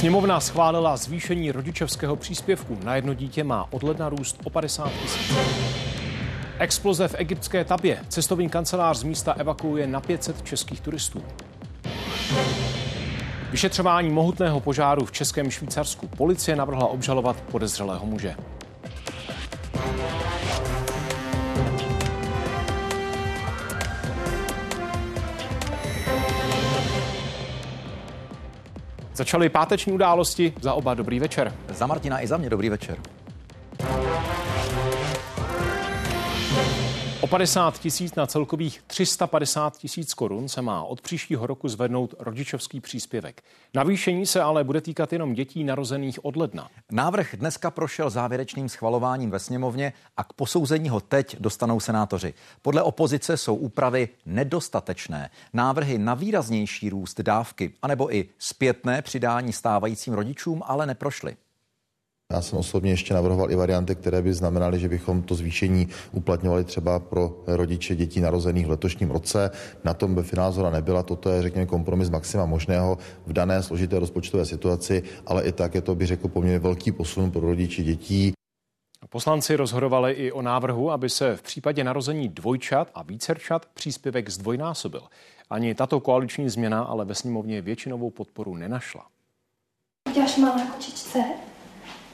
Sněmovna schválila zvýšení rodičovského příspěvku. Na jedno dítě má od ledna růst o 50 tisíc. Exploze v egyptské Tabě. Cestovní kancelář z místa evakuuje na 500 českých turistů. Vyšetřování mohutného požáru v Českém Švýcarsku. Policie navrhla obžalovat podezřelého muže. Začaly páteční události, za oba dobrý večer. Za Martina i za mě dobrý večer. 50 tisíc na celkových 350 tisíc korun se má od příštího roku zvednout rodičovský příspěvek. Navýšení se ale bude týkat jenom dětí narozených od ledna. Návrh dneska prošel závěrečným schvalováním ve sněmovně a k posouzení ho teď dostanou senátoři. Podle opozice jsou úpravy nedostatečné. Návrhy na výraznější růst dávky anebo i zpětné přidání stávajícím rodičům ale neprošly. Já jsem osobně ještě navrhoval i varianty, které by znamenaly, že bychom to zvýšení uplatňovali třeba pro rodiče dětí narozených v letošním roce. Na tom by finále nebyla. Toto je, řekněme, kompromis maxima možného v dané složité rozpočtové situaci, ale i tak je to, bych řekl, poměrně velký posun pro rodiče dětí. Poslanci rozhodovali i o návrhu, aby se v případě narození dvojčat a vícerčat příspěvek zdvojnásobil. Ani tato koaliční změna ale ve sněmovně většinovou podporu nenašla. Uděláš malé kočičce?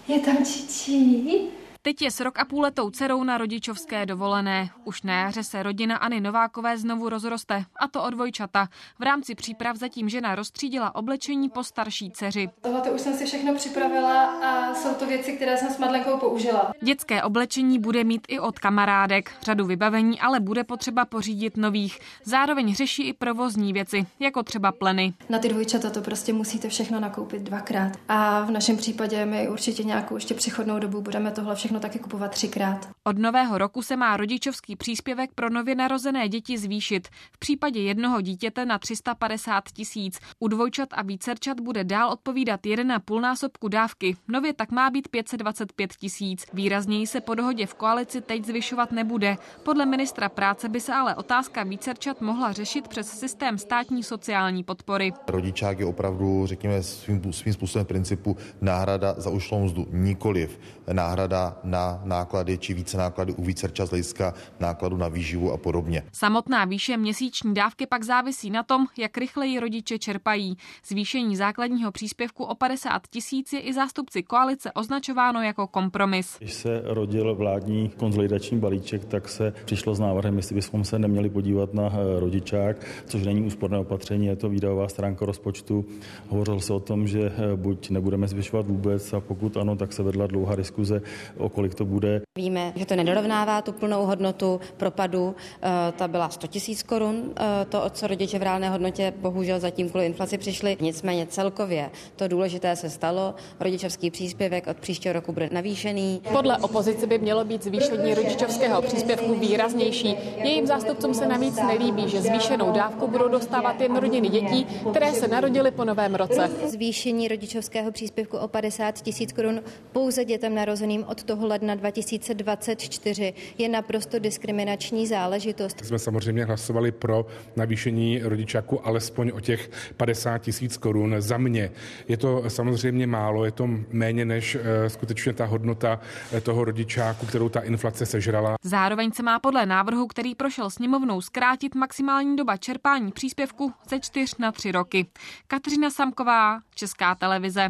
Je tam čičí? Teď je s rok a půl letou dcerou na rodičovské dovolené. Už na jaře se rodinaAny Novákové znovu rozroste, a to od dvojčata. V rámci příprav zatím žena rozstřídila oblečení po starší dceři. Tohle už jsem si všechno připravila a jsou to věci, které jsem s Madlenkou použila. Dětské oblečení bude mít i od kamarádek. Řadu vybavení ale bude potřeba pořídit nových. Zároveň řeší i provozní věci, jako třeba pleny. Na ty dvojčata to prostě musíte všechno nakoupit dvakrát. A v našem případě my určitě nějakou ještě přechodnou dobu budeme tohle všechno taky kupovat třikrát. Od nového roku se má rodičovský příspěvek pro nově narozené děti zvýšit. V případě jednoho dítěte na 350 tisíc. U dvojčat a vícerčat bude dál odpovídat 1,5 násobku dávky. Nově tak má být 525 tisíc. Výrazněji se po dohodě v koalici teď zvyšovat nebude. Podle ministra práce by se ale otázka vícerčat mohla řešit přes systém státní sociální podpory. Rodičák je opravdu, řekněme, svým, svým způsobem principu náhrada za ušlou mzdu, nikoliv náhrada na náklady či více náklady u vícerča z hlediska nákladu na výživu a podobně. Samotná výše měsíční dávky pak závisí na tom, jak rychleji rodiče čerpají. Zvýšení základního příspěvku o 50 tisíc je i zástupci koalice označováno jako kompromis. Když se rodil vládní konzolidační balíček, tak se přišlo s návrhem, jestli bychom se neměli podívat na eh, rodičák, což není úsporné opatření, je to výdajová stránka rozpočtu. Hovořil se o tom, že eh, buď nebudeme zvyšovat vůbec a pokud ano, tak se vedla dlouhá diskuze o kolik to bude. Víme, že to nedorovnává tu plnou hodnotu propadu. Eh, ta byla 100 tisíc korun, eh, to, o co rodiče v reálné hodnotě bohužel zatím kvůli inflaci přišli. Nicméně celkově to důležité se stalo. Rodičovský příspěvek od příštího roku bude navýšený. Podle opozice by mělo být zvýšení rodičovského příspěvku výraznější. Jejím zástupcům se navíc nelíbí, že zvýšenou dávku budou dostávat jen rodiny dětí, které se narodily po novém roce. Zvýšení rodičovského příspěvku o 50 tisíc korun pouze dětem narozeným od toho ledna 2024 je naprosto diskriminační záležitost. Jsme samozřejmě hlasovali pro navýšení rodičáku alespoň o těch 50 tisíc korun. Za mě je to samozřejmě málo, je to méně než eh, skutečně ta hodnota eh, toho rodičáku, kterou ta inflace sežrala. Zároveň se má podle návrhu, který prošel sněmovnou, zkrátit maximální doba čerpání příspěvku ze 4 na 3 roky. Kateřina Samková, Česká televize.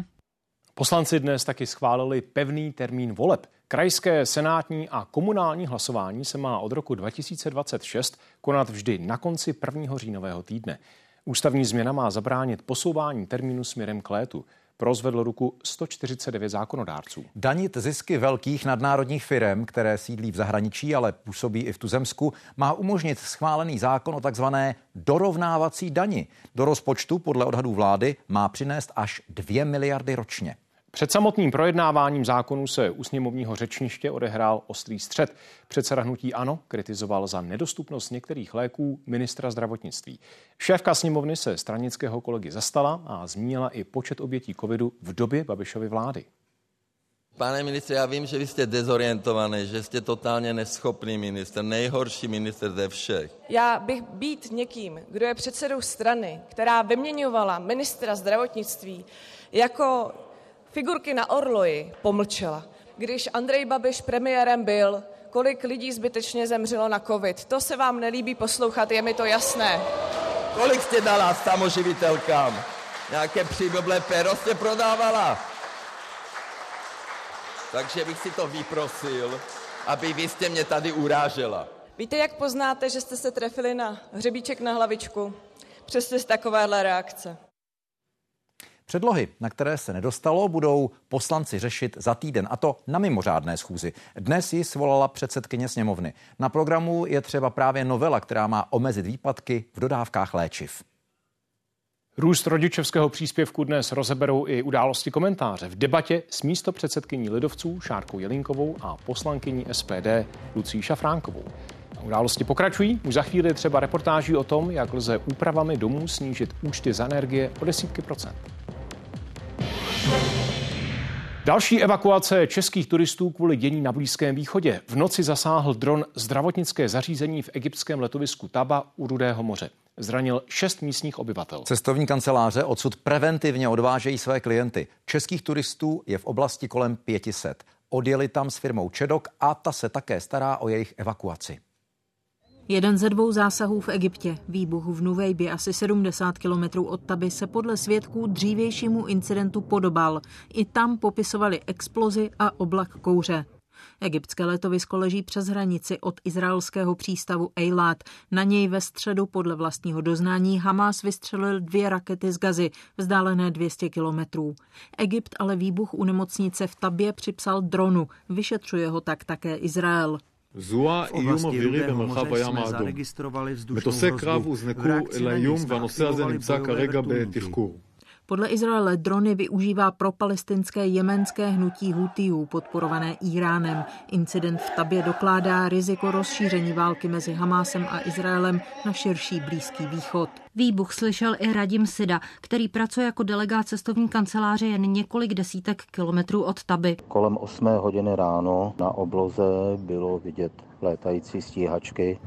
Poslanci dnes taky schválili pevný termín voleb. Krajské, senátní a komunální hlasování se má od roku 2026 konat vždy na konci prvního říjnového týdne. Ústavní změna má zabránit posouvání termínu směrem k létu. Prozvedl ruku 149 zákonodárců. Danit zisky velkých nadnárodních firm, které sídlí v zahraničí, ale působí i v tuzemsku, má umožnit schválený zákon o takzvané dorovnávací dani. Do rozpočtu podle odhadů vlády má přinést až 2 miliardy ročně. Před samotným projednáváním zákonu se u sněmovního řečniště odehrál ostrý střed. Předseda hnutí Ano kritizoval za nedostupnost některých léků ministra zdravotnictví. Šéfka sněmovny se stranického kolegy zastala a zmínila i počet obětí covidu v době Babišovy vlády. Pane ministře, já vím, že vy jste dezorientovaný, že jste totálně neschopný minister, nejhorší minister ze všech. Já bych být někým, kdo je předsedou strany, která vyměňovala ministra zdravotnictví jako figurky na orloji, pomlčela. Když Andrej Babiš premiérem byl, kolik lidí zbytečně zemřelo na covid. To se vám nelíbí poslouchat, je mi to jasné. Kolik jste dala samoživitelkám? Nějaké příboblé péro jste prodávala? Takže bych si to vyprosil, aby vy jste mě tady urážela. Víte, jak poznáte, že jste se trefili na hřebíček na hlavičku? Přesně z takovéhle reakce. Předlohy, na které se nedostalo, budou poslanci řešit za týden, a to na mimořádné schůzi. Dnes ji svolala předsedkyně sněmovny. Na programu je třeba právě novela, která má omezit výpadky v dodávkách léčiv. Růst rodičovského příspěvku dnes rozeberou i události komentáře v debatě s místo předsedkyní lidovců Šárkou Jelinkovou a poslankyní SPD Lucí Šafránkovou. Události pokračují. Už za chvíli třeba reportáží o tom, jak lze úpravami domů snížit účty za energie o desítky procent. Další evakuace českých turistů kvůli dění na Blízkém východě. V noci zasáhl dron zdravotnické zařízení v egyptském letovisku Taba u Rudého moře. Zranil šest místních obyvatel. Cestovní kanceláře odsud preventivně odvážejí své klienty. Českých turistů je v oblasti kolem 500. Odjeli tam s firmou Čedok a ta se také stará o jejich evakuaci. Jeden ze dvou zásahů v Egyptě, výbuch v Nuvejbě asi 70 kilometrů od Taby, se podle svědků dřívějšímu incidentu podobal. I tam popisovali explozi a oblak kouře. Egyptské letovisko leží přes hranici od izraelského přístavu Eilat. Na něj ve středu podle vlastního doznání Hamas vystřelil dvě rakety z Gazy, vzdálené 200 kilometrů. Egypt ale výbuch u nemocnice v Tabě připsal dronu, vyšetřuje ho tak také Izrael. זוהה איום אווירי במרחב הים האדום. מטוסי קרב הוזנקו אל האיום והנושא הזה נמצא כרגע בתחקור. Podle Izraele drony využívá pro palestinské jemenské hnutí Hutiů podporované Iránem. Incident v Tabě dokládá riziko rozšíření války mezi Hamásem a Izraelem na širší Blízký východ. Výbuch slyšel i Radim Sida, který pracuje jako delegát cestovní kanceláře jen několik desítek kilometrů od Taby. Kolem 8 hodiny ráno na obloze bylo vidět létající stíhačky,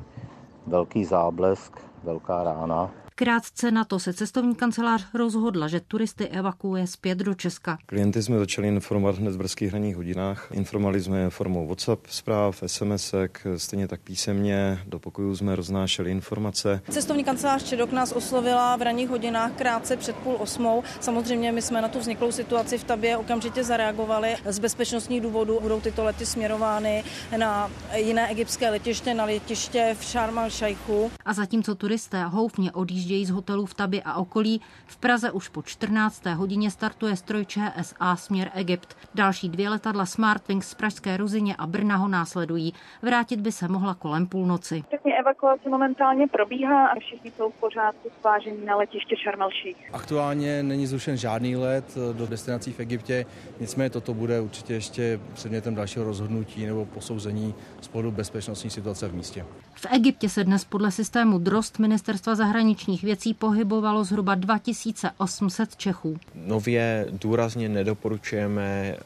velký záblesk, velká rána. Krátce na to se cestovní kancelář rozhodla, že turisty evakuuje zpět do Česka. Klienty jsme začali informovat hned v brzkých ranních hodinách. Informovali jsme je formou WhatsApp zpráv, sms stejně tak písemně. Do pokojů jsme roznášeli informace. Cestovní kancelář Čedok nás oslovila v ranních hodinách krátce před půl osmou. Samozřejmě my jsme na tu vzniklou situaci v Tabě okamžitě zareagovali. Z bezpečnostních důvodů budou tyto lety směrovány na jiné egyptské letiště, na letiště v Sharm el-Sheikhu. A zatímco turisté houfně odjíždí odjíždějí z hotelů v Tabě a okolí. V Praze už po 14. hodině startuje stroj ČSA směr Egypt. Další dvě letadla Smartwings z Pražské Ruzině a Brna ho následují. Vrátit by se mohla kolem půlnoci. Evakuace momentálně probíhá a všichni jsou v pořádku svážení na letiště Šarmelší. Aktuálně není zrušen žádný let do destinací v Egyptě, nicméně toto bude určitě ještě předmětem dalšího rozhodnutí nebo posouzení z pohledu bezpečnostní situace v místě. V Egyptě se dnes podle systému DROST ministerstva zahraničních věcí pohybovalo zhruba 2800 Čechů. Nově důrazně nedoporučujeme eh,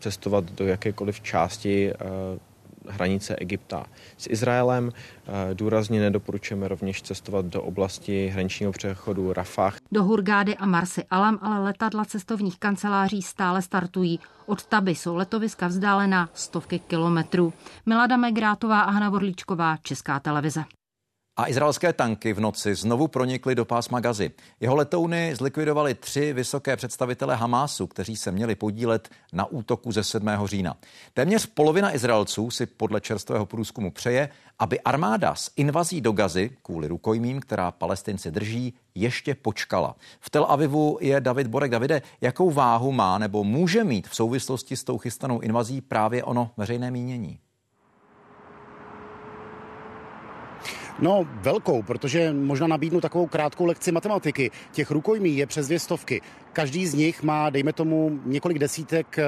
cestovat do jakékoliv části eh, hranice Egypta s Izraelem. Eh, důrazně nedoporučujeme rovněž cestovat do oblasti hraničního přechodu Rafah. Do Hurgády a Marsy Alam ale letadla cestovních kanceláří stále startují. Od Taby jsou letoviska vzdálená stovky kilometrů. Milada Megrátová a Hana Vorlíčková, Česká televize. A izraelské tanky v noci znovu pronikly do pásma Gazy. Jeho letouny zlikvidovali tři vysoké představitele Hamásu, kteří se měli podílet na útoku ze 7. října. Téměř polovina Izraelců si podle čerstvého průzkumu přeje, aby armáda s invazí do Gazy, kvůli rukojmím, která palestinci drží, ještě počkala. V Tel Avivu je David Borek. Davide, jakou váhu má nebo může mít v souvislosti s tou chystanou invazí právě ono veřejné mínění? No, velkou, protože možná nabídnu takovou krátkou lekci matematiky. Těch rukojmí je přes dvě stovky. Každý z nich má, dejme tomu, několik desítek eh,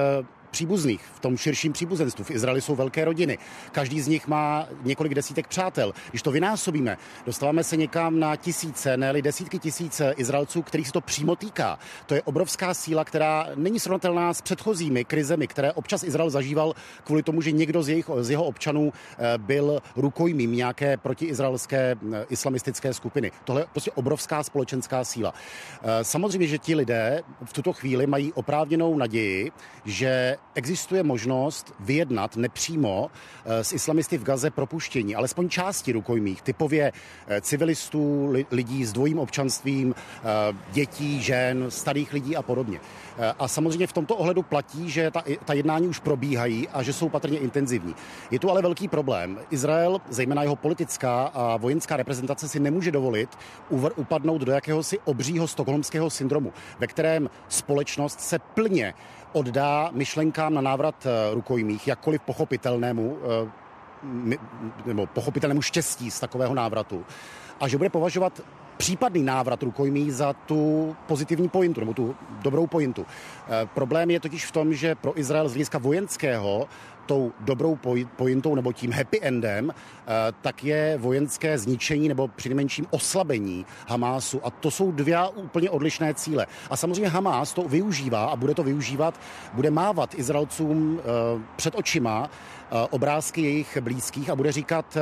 příbuzných v tom širším příbuzenstvu. V Izraeli jsou velké rodiny. Každý z nich má několik desítek přátel. Když to vynásobíme, dostáváme se někam na tisíce, ne desítky tisíce Izraelců, kterých se to přímo týká. To je obrovská síla, která není srovnatelná s předchozími krizemi, které občas Izrael zažíval kvůli tomu, že někdo z, jejich, z jeho občanů eh, byl rukojmím nějaké protiizraelské eh, islamistické skupiny. Tohle je prostě obrovská společenská síla. Eh, samozřejmě, že ti lidé v tuto chvíli mají oprávněnou naději, že existuje možnost vyjednat nepřímo s islamisty v Gaze propuštění, alespoň části rukojmích, typově civilistů, lidí s dvojím občanstvím, dětí, žen, starých lidí a podobně. A samozřejmě v tomto ohledu platí, že ta, ta jednání už probíhají a že jsou patrně intenzivní. Je tu ale velký problém. Izrael, zejména jeho politická a vojenská reprezentace, si nemůže dovolit upadnout do jakéhosi obřího stokholmského syndromu, ve kterém společnost se plně oddá myšlenkám na návrat eh, rukojmích, jakkoliv pochopitelnému eh, nebo pochopitelnému štěstí z takového návratu a že bude považovat případný návrat rukojmí za tu pozitivní pointu, nebo tu dobrou pointu. E, problém je totiž v tom, že pro Izrael z hlediska vojenského tou dobrou pointou nebo tím happy endem, e, tak je vojenské zničení nebo přinejmenším oslabení Hamásu. A to jsou dvě úplně odlišné cíle. A samozřejmě Hamás to využívá a bude to využívat, bude mávat Izraelcům e, před očima obrázky jejich blízkých a bude říkat,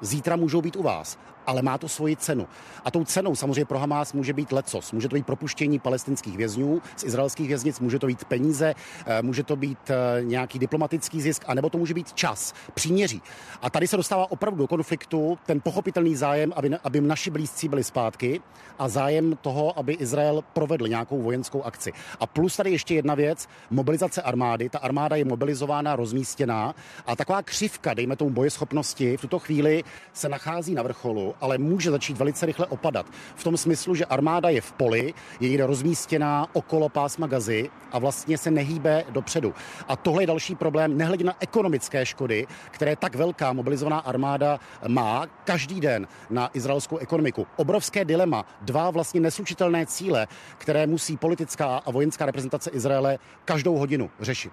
zítra můžou být u vás ale má to svoji cenu. A tou cenou samozřejmě pro Hamás může být lecos. Může to být propuštění palestinských vězňů z izraelských věznic, může to být peníze, eh, může to být eh, nějaký diplomatický zisk, anebo to může být čas, příměří. A tady se dostává opravdu do konfliktu ten pochopitelný zájem, aby, aby naši blízcí byli zpátky a zájem toho, aby Izrael provedl nějakou vojenskou akci. A plus tady ještě jedna věc, mobilizace armády. Ta armáda je mobilizována, rozmístěná a taková křivka, dejme tomu bojeschopnosti, v tuto chvíli se nachází na vrcholu ale může začít velice rychle opadat. V tom smyslu, že armáda je v poli, je někde rozmístěná okolo pásma gazy a vlastně se nehýbe dopředu. A tohle je další problém, nehledě na ekonomické škody, které tak velká mobilizovaná armáda má každý den na izraelskou ekonomiku. Obrovské dilema, dva vlastně neslučitelné cíle, které musí politická a vojenská reprezentace Izraele každou hodinu řešit.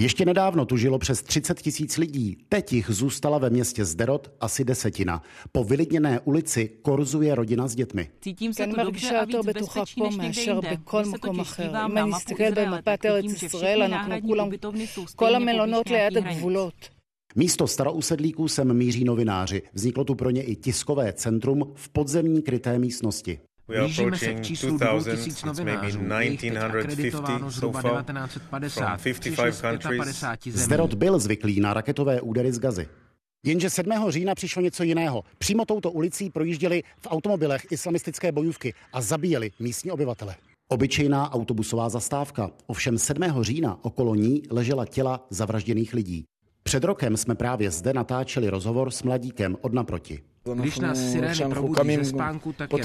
Ještě nedávno tu žilo přes 30 tisíc lidí, teď jich zůstala ve městě Zderot asi desetina. Po vylidněné ulici korzuje rodina s dětmi. Cítím se tu dobře a víc bezpečí než někde jinde. Když se totiž dívám na mapu Izraele, tak vidím, že všechny náhradní ubytovny jsou stejně poblíž nějakých hranic. Místo starousedlíků sem míří novináři. Vzniklo tu pro ně i tiskové centrum v podzemní kryté místnosti. Blížíme se k číslu 2000 novinářů, je jich teď akreditováno zhruba 1950 Zderot byl zvyklý na raketové údery z Gazy. Jenže 7. října přišlo něco jiného. Přímo touto ulicí projížděli v automobilech islamistické bojůvky a zabíjeli místní obyvatele. Obyčejná autobusová zastávka. Ovšem 7. října okolo ní ležela těla zavražděných lidí. Před rokem jsme právě zde natáčeli rozhovor s mladíkem od naproti. Když nás sirény probudí ze spánku, tak je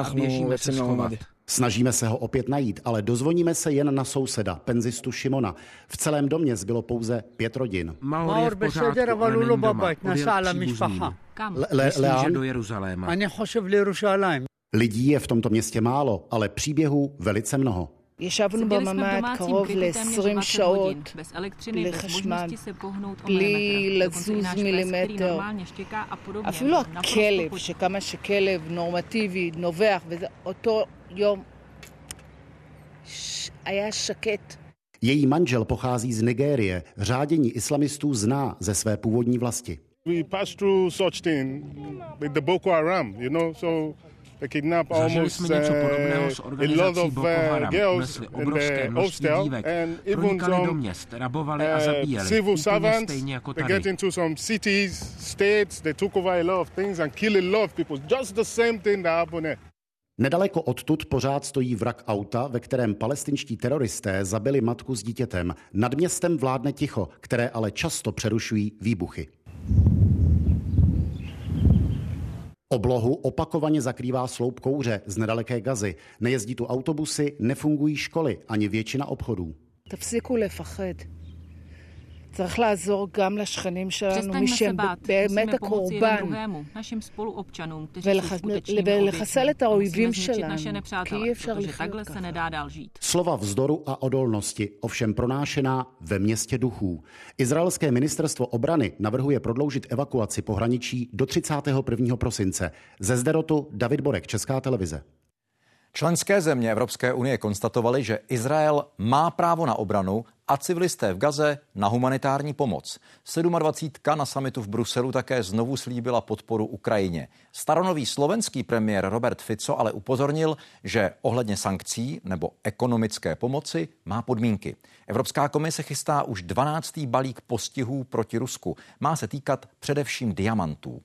a běžíme se schovat. Snažíme se ho opět najít, ale dozvoníme se jen na souseda, penzistu Šimona. V celém domě zbylo pouze pět rodin. Maur je v pořádku, ale není doma. Odjel Kam? Myslím, že do Jeruzaléma. Lidí je v tomto městě málo, ale příběhů velice mnoho. ישבנו בממ"ד קרוב ל-20 שעות בלי חשמל, בלי לזוז מילימטר. אפילו הכלב, שכמה שכלב נורמטיבי נובח, אותו יום היה שקט. Její manžel pochází z Nigérie. Řádění islamistů zná ze své původní vlasti. We passed through such thing with the Boko Haram, you know, so Zažili jsme něco podobného s organizací Boko Haram. Unesli obrovské množství dívek, pronikali do měst, rabovali a zabíjeli. Úplně stejně jako tady. Nedaleko odtud pořád stojí vrak auta, ve kterém palestinští teroristé zabili matku s dítětem. Nad městem vládne ticho, které ale často přerušují výbuchy. Oblohu opakovaně zakrývá sloup kouře z nedaleké gazy. Nejezdí tu autobusy, nefungují školy ani většina obchodů. צריך לעזור גם לשכנים שלנו, מי שהם באמת הקורבן. ולחסל את האויבים שלנו, כי אי אפשר לחיות ככה. Slova vzdoru a odolnosti, ovšem pronášená ve městě duchů. Izraelské ministerstvo obrany navrhuje prodloužit evakuaci pohraničí do 31. prosince. Ze Zderotu David Borek, Česká televize. Členské země Evropské unie konstatovaly, že Izrael má právo na obranu a civilisté v Gaze na humanitární pomoc. 27. na samitu v Bruselu také znovu slíbila podporu Ukrajině. Staronový slovenský premiér Robert Fico ale upozornil, že ohledně sankcí nebo ekonomické pomoci má podmínky. Evropská komise chystá už 12. balík postihů proti Rusku. Má se týkat především diamantů.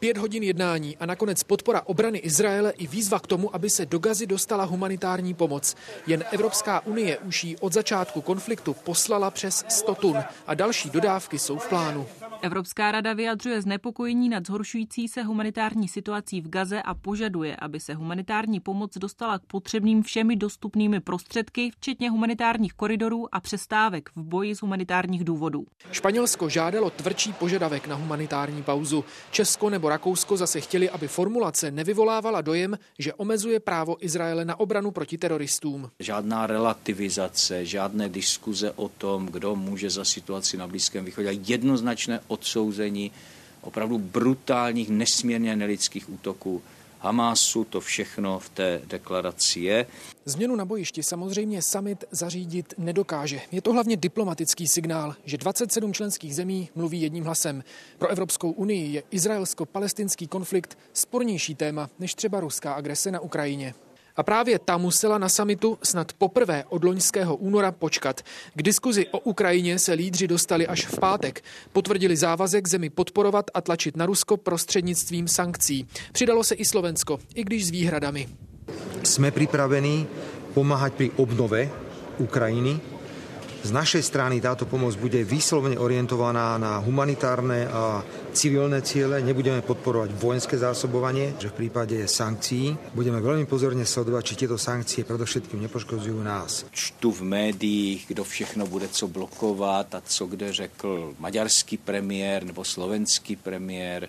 Pět hodin jednání a nakonec podpora obrany Izraele i výzva k tomu, aby se do Gazy dostala humanitární pomoc. Jen Evropská unie už jí od začátku konfliktu poslala přes 100 tun a další dodávky jsou v plánu. Evropská rada vyjadřuje znepokojení nad zhoršující se humanitární situací v Gaze a požaduje, aby se humanitární pomoc dostala k potřebným všemi dostupnými prostředky, včetně humanitárních koridorů a přestávek v boji z humanitárních důvodů. Španělsko žádalo tvrdší požadavek na humanitární pauzu. Česko nebo Rakousko zase chtěli, aby formulace nevyvolávala dojem, že omezuje právo Izraele na obranu proti teroristům. Žádná relativizace, žádné diskuze o tom, kdo může za situaci na Blízkém východě. Jednoznačné odsouzení opravdu brutálních, nesmírně nelidských útoků Hamásu, to všechno v té deklaraci je. Změnu na bojišti samozřejmě summit zařídit nedokáže. Je to hlavně diplomatický signál, že 27 členských zemí mluví jedním hlasem. Pro Evropskou unii je izraelsko-palestinský konflikt spornější téma než třeba ruská agrese na Ukrajině. A právě ta musela na samitu snad poprvé od loňského února počkat. K diskuzi o Ukrajině se lídři dostali až v pátek. Potvrdili závazek zemi podporovat a tlačit na Rusko prostřednictvím sankcí. Přidalo se i Slovensko, i když s výhradami. Jsme připraveni pomáhat při obnove Ukrajiny z našej strany táto pomoc bude vyslovene orientovaná na humanitárne a civilné ciele. Nebudeme podporovať vojenské zásobovanie, že v prípade sankcií budeme veľmi pozorne sledovať, či tieto sankcie predovšetkým nepoškodzujú nás. Čtu v médiích, kdo všechno bude co blokovat a co kde řekl maďarský premiér nebo slovenský premiér. E,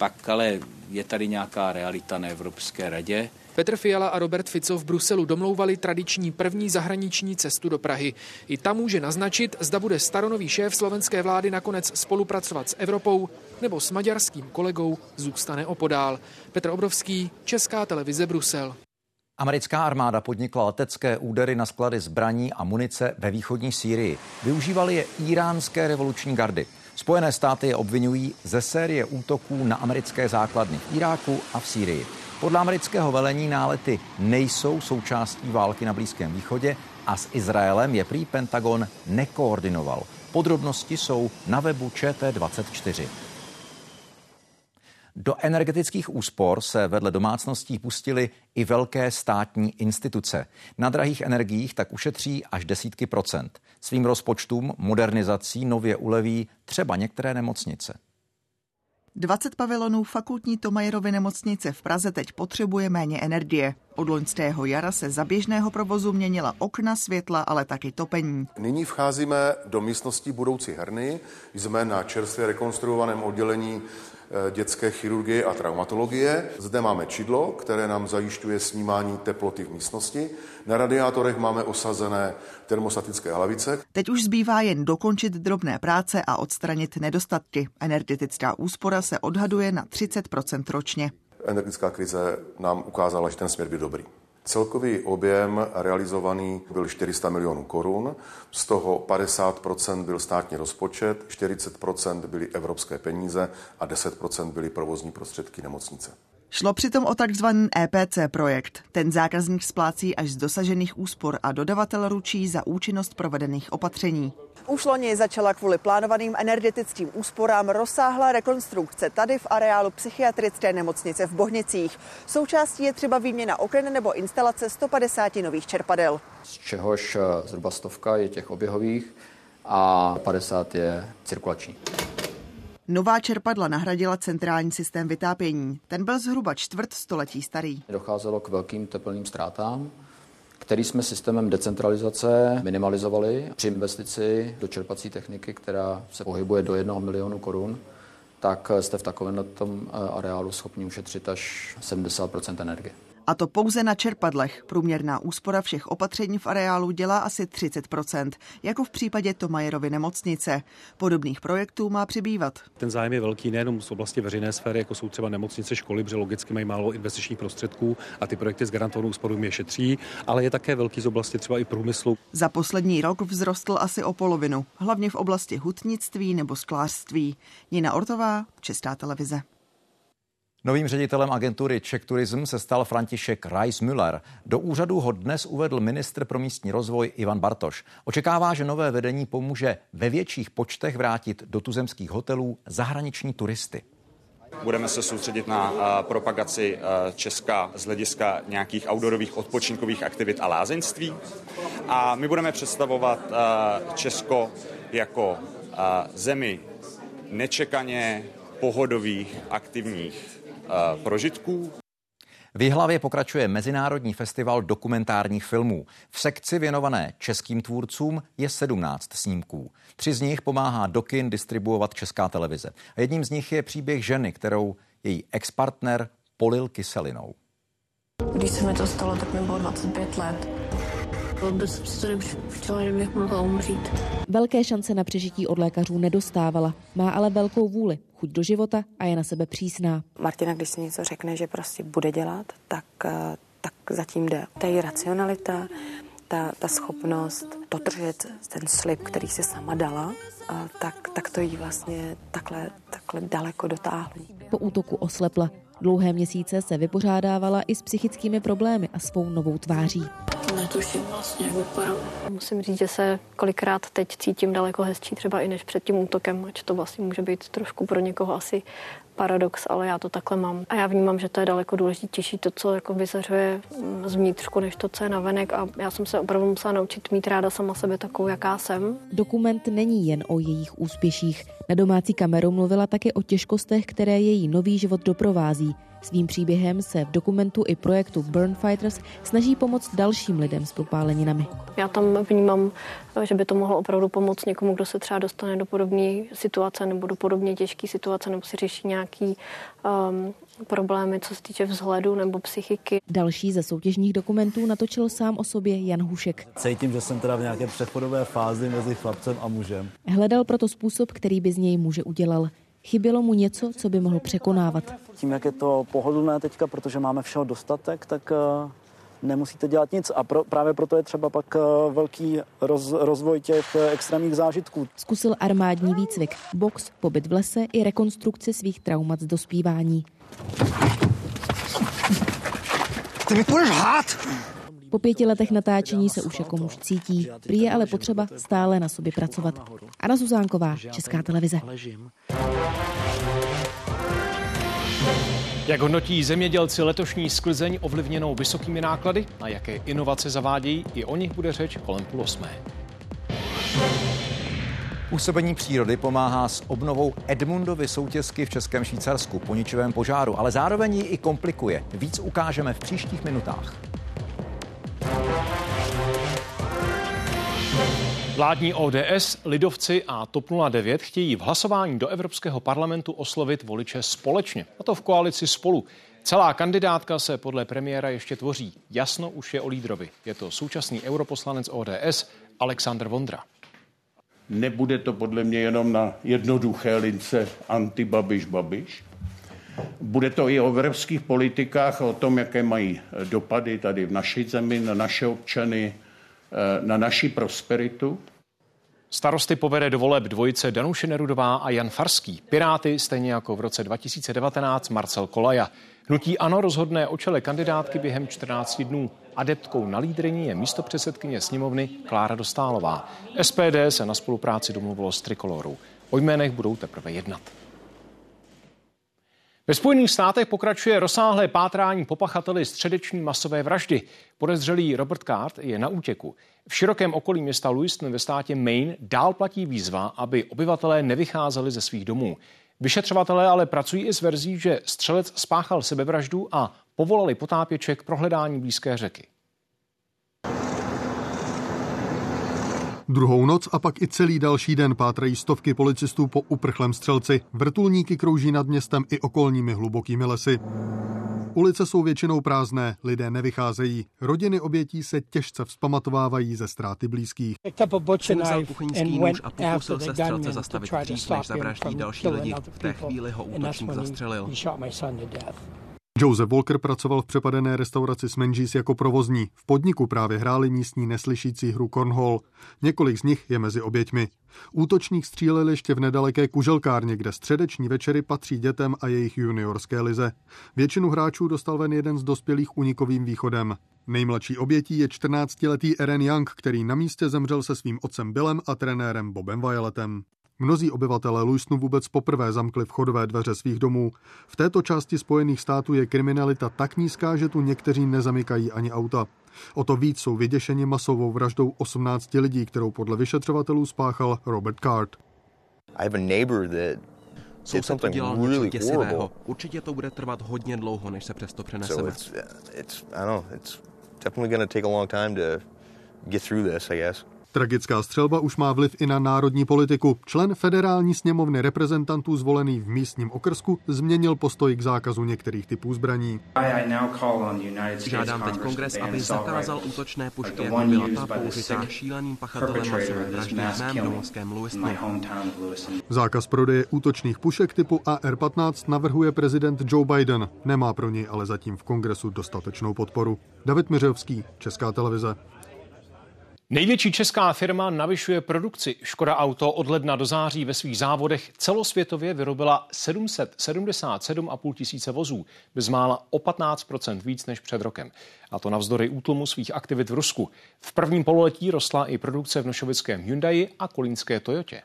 pak ale je tady nějaká realita na Evropské radě Petr Fiala a Robert Fico v Bruselu domlouvali tradiční první zahraniční cestu do Prahy. I tam může naznačit, zda bude staronový šéf slovenské vlády nakonec spolupracovat s Evropou nebo s maďarským kolegou zůstane opodál. Petr Obrovský, Česká televize Brusel. Americká armáda podnikla letecké údery na sklady zbraní a munice ve východní Sýrii. Využívali je iránské revoluční gardy. Spojené státy je obvinují ze série útoků na americké základny v Iráku a v Sýrii. Podle amerického velení nálety nejsou součástí války na Blízkém východě a s Izraelem je prý Pentagon nekoordinoval. Podrobnosti jsou na webu ČT24. Do energetických úspor se vedle domácností pustily i velké státní instituce. Na drahých energiích tak ušetří až desítky procent. Svým rozpočtům modernizací nově uleví třeba některé nemocnice. 20 pavilonů fakultní Tomajerovy nemocnice v Praze teď potřebuje méně energie. Od loňského jara se za běžného provozu měnila okna, světla, ale taky topení. Nyní vcházíme do místnosti budoucí herny. Jsme na čerstvě rekonstruovaném oddělení dětské chirurgie a traumatologie. Zde máme čidlo, které nám zajišťuje snímání teploty v místnosti. Na radiátorech máme osazené termostatické hlavice. Teď už zbývá jen dokončit drobné práce a odstranit nedostatky. Energetická úspora se odhaduje na 30% ročně. Energetická krize nám ukázala, že ten směr byl dobrý. Celkový objem realizovaný byl 400 milionů korun, z toho 50% byl státní rozpočet, 40% byly evropské peníze a 10% byly provozní prostředky nemocnice. Šlo přitom o takzvaný EPC projekt. Ten zákazník splácí až z dosažených úspor a dodavatel ručí za účinnost provedených opatření. Už loni začala kvůli plánovaným energetickým úsporám rozsáhlá rekonstrukce tady v areálu psychiatrické nemocnice v Bohnicích. Součástí je třeba výměna oken nebo instalace 150 nových čerpadel. Z čehož eh, zhruba stovka je těch oběhových a 50 je cirkulační. Nová čerpadla nahradila centrální systém vytápění. Ten byl zhruba čtvrt století starý. Docházelo k velkým teplným ztrátám, který jsme systémem decentralizace minimalizovali při investici do čerpací techniky, která se pohybuje do 1 milionu korun tak jste v takovém tom areálu schopni ušetřit až 70% energie. A to pouze na čerpadlech. Průměrná úspora všech opatření v areálu dělá asi 30% jako v případě Tomajerovy nemocnice. Podobných projektů má přibývat. Ten zájem je velký nejenom z oblasti veřejné sféry, jako jsou třeba nemocnice, školy, protože logicky mají málo investičních prostředků a ty projekty s garantovanou úsporou je šetří, ale je také velký z oblasti třeba i průmyslu. Za poslední rok vzrostl asi o polovinu, hlavně v oblasti hutnictví nebo sklářství. Nina Ortová, Česká televize. Novým ředitelem agentury Czech Tourism se stal František Reis-Müller. Do úřadu ho dnes uvedl ministr pro místní rozvoj Ivan Bartoš. Očekává, že nové vedení pomůže ve větších počtech vrátit do tuzemských hotelů zahraniční turisty. Budeme se soustředit na uh, propagaci uh, Česka z hlediska nějakých outdoorových odpočinkových aktivit a lázeňství. A my budeme představovat uh, Česko jako zemi nečekaně pohodových, aktivních prožitků. V Jihlavě pokračuje Mezinárodní festival dokumentárních filmů. V sekci věnované českým tvůrcům je 17 snímků. Tři z nich pomáhá Dokin distribuovat Česká televize. A jedním z nich je příběh ženy, kterou její expartner polil kyselinou. Když se mi to stalo, tak mi bylo 25 let. Vůbec jsem si to nepředstavila, že bych mohla umřít. Velké šance na přežití od lékařů nedostávala. Má ale velkou vůli, chuť do života a je na sebe přísná. Martina, když si něco řekne, že prostě bude dělat, tak, eh, tak zatím jde. Ta je racionalita, ta, ta schopnost dodržet ten slib, který si sama dala, a tak, tak to jí vlastně takhle, takhle daleko dotáhlo. Po útoku oslepla. Dlouhé měsíce se vypořádávala i s psychickými problémy a svou novou tváří. Vlastně. Musím říct, že se kolikrát teď cítím daleko hezčí třeba i než před tím útokem, ať to vlastně může být trošku pro někoho asi paradox, ale já to takhle mám. A já vnímám, že to je daleko důležitější to, co jako vyzařuje mm, zvnitřku, než to, co je navenek. A já jsem se opravdu musela naučit mít ráda sama sebe takovou, jaká jsem. Dokument není jen o jejich úspěších. Na domácí kameru mluvila také o těžkostech, které její nový život doprovází. Svým příběhem se v dokumentu i projektu Burn Fighters snaží pomoct dalším lidem s popáleninami. Já tam vnímám, že by to mohlo opravdu pomoct někomu, kdo se třeba dostane do podobné situace nebo do podobně těžké situace nebo si řeší nějaký um, problémy, co se týče vzhledu nebo psychiky. Další ze soutěžních dokumentů natočil sám o sobě Jan Hušek. Cítím, že jsem teda v nějaké přechodové fázi mezi chlapcem a mužem. Hledal proto způsob, který by z něj muže udělal. Chybělo mu něco, co by mohl překonávat. Tím, jak je to pohodlné teďka, protože máme všeho dostatek, tak uh, nemusíte dělat nic. A pro, právě proto je třeba pak uh, velký roz, rozvoj těch uh, extrémních zážitků. Zkusil armádní výcvik, box, pobyt v lese i rekonstrukci svých traumat z dospívání. Ty mi půjdeš hát! Po pěti letech natáčení se už jako muž cítí. Prý je ale potřeba stále na sobě pracovat. Anna Zuzánková, Česká televize. Jak hodnotí zemědělci letošní sklizeň ovlivněnou vysokými náklady a jaké inovace zavádějí, i o nich bude řeč kolem půl osmé. Působení přírody pomáhá s obnovou Edmundovy soutězky v Českém Švýcarsku po ničivém požáru, ale zároveň ji i komplikuje. Víc ukážeme v příštích minutách. Vládní ODS, Lidovci a TOP 09 chtějí v hlasování do Evropského parlamentu oslovit voliče společně, a to v koalici spolu. Celá kandidátka se podle premiéra ještě tvoří. Jasno už je o lídrovi. Je to současný europoslanec ODS Alexander Vondra. Nebude to podle mě jenom na jednoduché lince anti-Babiš-Babiš. Bude to i o evropských politikách, o tom, jaké mají dopady tady v naší zemi, na naše občany, eh, na naši prosperitu. Starosty povede do voleb dvojice Danuše Nerudová a Jan Farský. Piráty, stejně jako v roce 2019 Marcel Kolaja. Hnutí ANO rozhodné o čele kandidátky během 14 dnů. Adeptkou na lídrení je místo předsedkyně sněmovny Klára Dostálová. SPD se na spolupráci domluvilo s Trikolorou. O jménech budou teprve jednat. Ve Spojených státech pokračuje rozsáhlé pátrání po pachateli středeční masové vraždy. Podezřelý Robert Card je na útěku. V širokém okolí města Lewiston ve státě Maine dál platí výzva, aby obyvatelé nevycházeli ze svých domů. Vyšetřovatelé ale pracují i s verzí, že střelec spáchal sebevraždu a povolali potápěče k prohledání blízké řeky. Druhou noc a pak i celý další den pátrají stovky policistů po uprchlém střelci. Vrtulníky krouží nad městem i okolními hlubokými lesy. Ulice jsou většinou prázdné, lidé nevycházejí. Rodiny obětí se těžce vzpamatovávají ze ztráty blízkých. Vzal kuchyňský nůž a pokusil se střelce zastavit dřív, než zavraždí další lidi. V té chvíli ho útočník zastřelil. Joseph Walker pracoval v přepadené restauraci Smenžis jako provozní. V podniku právě hráli místní neslyšící hru Cornhole. Několik z nich je mezi oběťmi. Útočník střílel ještě v nedaleké kuželkárně, kde středeční večery patří dětem a jejich juniorské lize. Většinu hráčů dostal ven jeden z dospělých unikovým východem. Nejmladší obětí je 14-letý Eren Young, který na místě zemřel se svým otcem Billem a trenérem Bobem Violetem. Mnozí obyvatelé Louisonu vůbec poprvé zamkli vchodové dveře svých domů. V této části Spojených států je kriminalita tak nízká, že tu někteří nezamykají ani auta. O to víc jsou vyděšeni masovou vraždou 18 lidí, kterou podle vyšetřovatelů spáchal Robert Card. I have a neighbor that Soused udělal něco děsivého. Určitě to bude trvat hodně dlouho, než se přesto přeneseme. So it's, it's, I don't know, it's definitely going to take a long time to get through this, I guess. Tragická střelba už má vliv i na národní politiku. Člen federální sněmovny reprezentantů zvolený v místním okrsku změnil postoj k zákazu některých typů zbraní. Žádám teď kongres, aby zakázal útočné pušky, jako byla ta použitá šíleným pachatelem masové vraždy v mém domovském. Zákaz prodeje útočných pušek typu AR-15 navrhuje prezident Joe Biden. Nemá pro něj ale zatím v kongresu dostatečnou podporu. David Miřovský, Česká televize. Největší česká firma navyšuje produkci. Škoda Auto od ledna do září ve svých závodech celosvětově vyrobila 777,5 tisíce vozů, bezmála o 15 víc než před rokem. A to navzdory útlumu svých aktivit v Rusku. V prvním pololetí rostla i produkce v nošovickém Hyundai a kolínské Toyotě.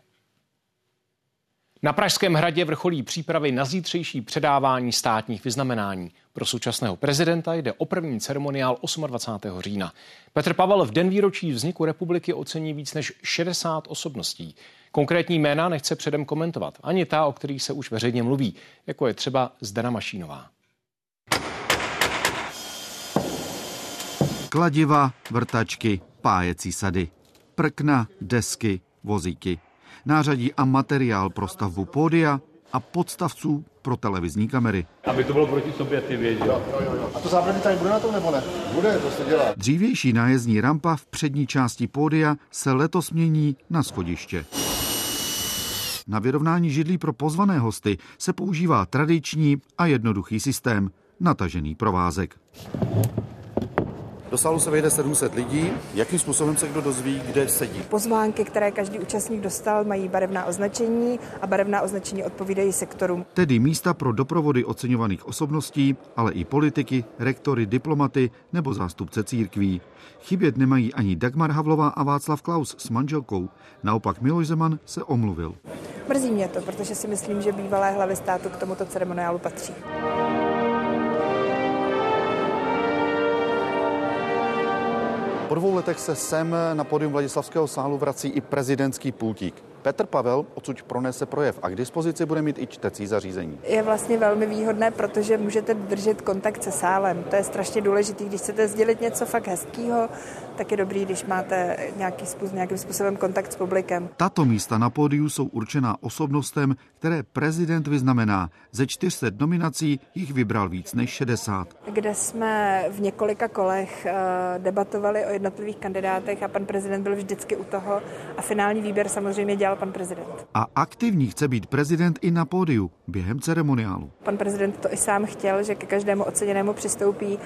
Na Pražském hradě vrcholí přípravy na zítřejší předávání státních vyznamenání. Pro současného prezidenta jde o první ceremoniál 28. října. Petr Pavel v den výročí vzniku republiky ocení víc než 60 osobností. Konkrétní jména nechce předem komentovat, ani ta, o kterých se už veřejně mluví, jako je třeba Zdena Mašínová. Kladiva, vrtačky, pájecí sady, prkna, desky, vozíky nářadí a materiál pro stavbu pódia a podstavců pro televizní kamery. Aby to bylo proti sobě ty věži. Jo, jo, jo. A to zábradlí tady bude na tom nebo ne? Bude, to se dělá. Dřívější nájezdní rampa v přední části pódia se letos mění na schodiště. Na vyrovnání židlí pro pozvané hosty se používá tradiční a jednoduchý systém, natažený provázek. Do sálu se vejde 700 lidí. Jakým způsobem se kdo dozví, kde sedí? Pozvánky, které každý účastník dostal, mají barevná označení a barevná označení odpovídají sektorům. Tedy místa pro doprovody oceňovaných osobností, ale i politiky, rektory, diplomaty nebo zástupce církví. Chybět nemají ani Dagmar Havlová a Václav Klaus s manželkou. Naopak Miloš Zeman se omluvil. Mrzí mě to, protože si myslím, že bývalé hlavy státu k tomuto ceremoniálu patří. Po dvou letech se sem na podium Vladislavského sálu vrací i prezidentský pultík. Petr Pavel odsud pronese projev a k dispozici bude mít i čtecí zařízení. Je vlastně velmi výhodné, protože můžete držet kontakt se sálem. To je strašně důležité, když chcete sdělit něco fakt hezkého, tak je dobrý, když máte nějaký způsob, nějakým způsobem kontakt s publikem. Tato místa na pódiu jsou určená osobnostem, které prezident vyznamená. Ze 400 nominací jich vybral víc než 60. Kde jsme v několika kolech eh, debatovali o jednotlivých kandidátech a pan prezident byl vždycky u toho a finální výběr samozřejmě dělal pan prezident. A aktivní chce být prezident i na pódiu během ceremoniálu. Pan prezident to i sám chtěl, že ke každému oceněnému přistoupí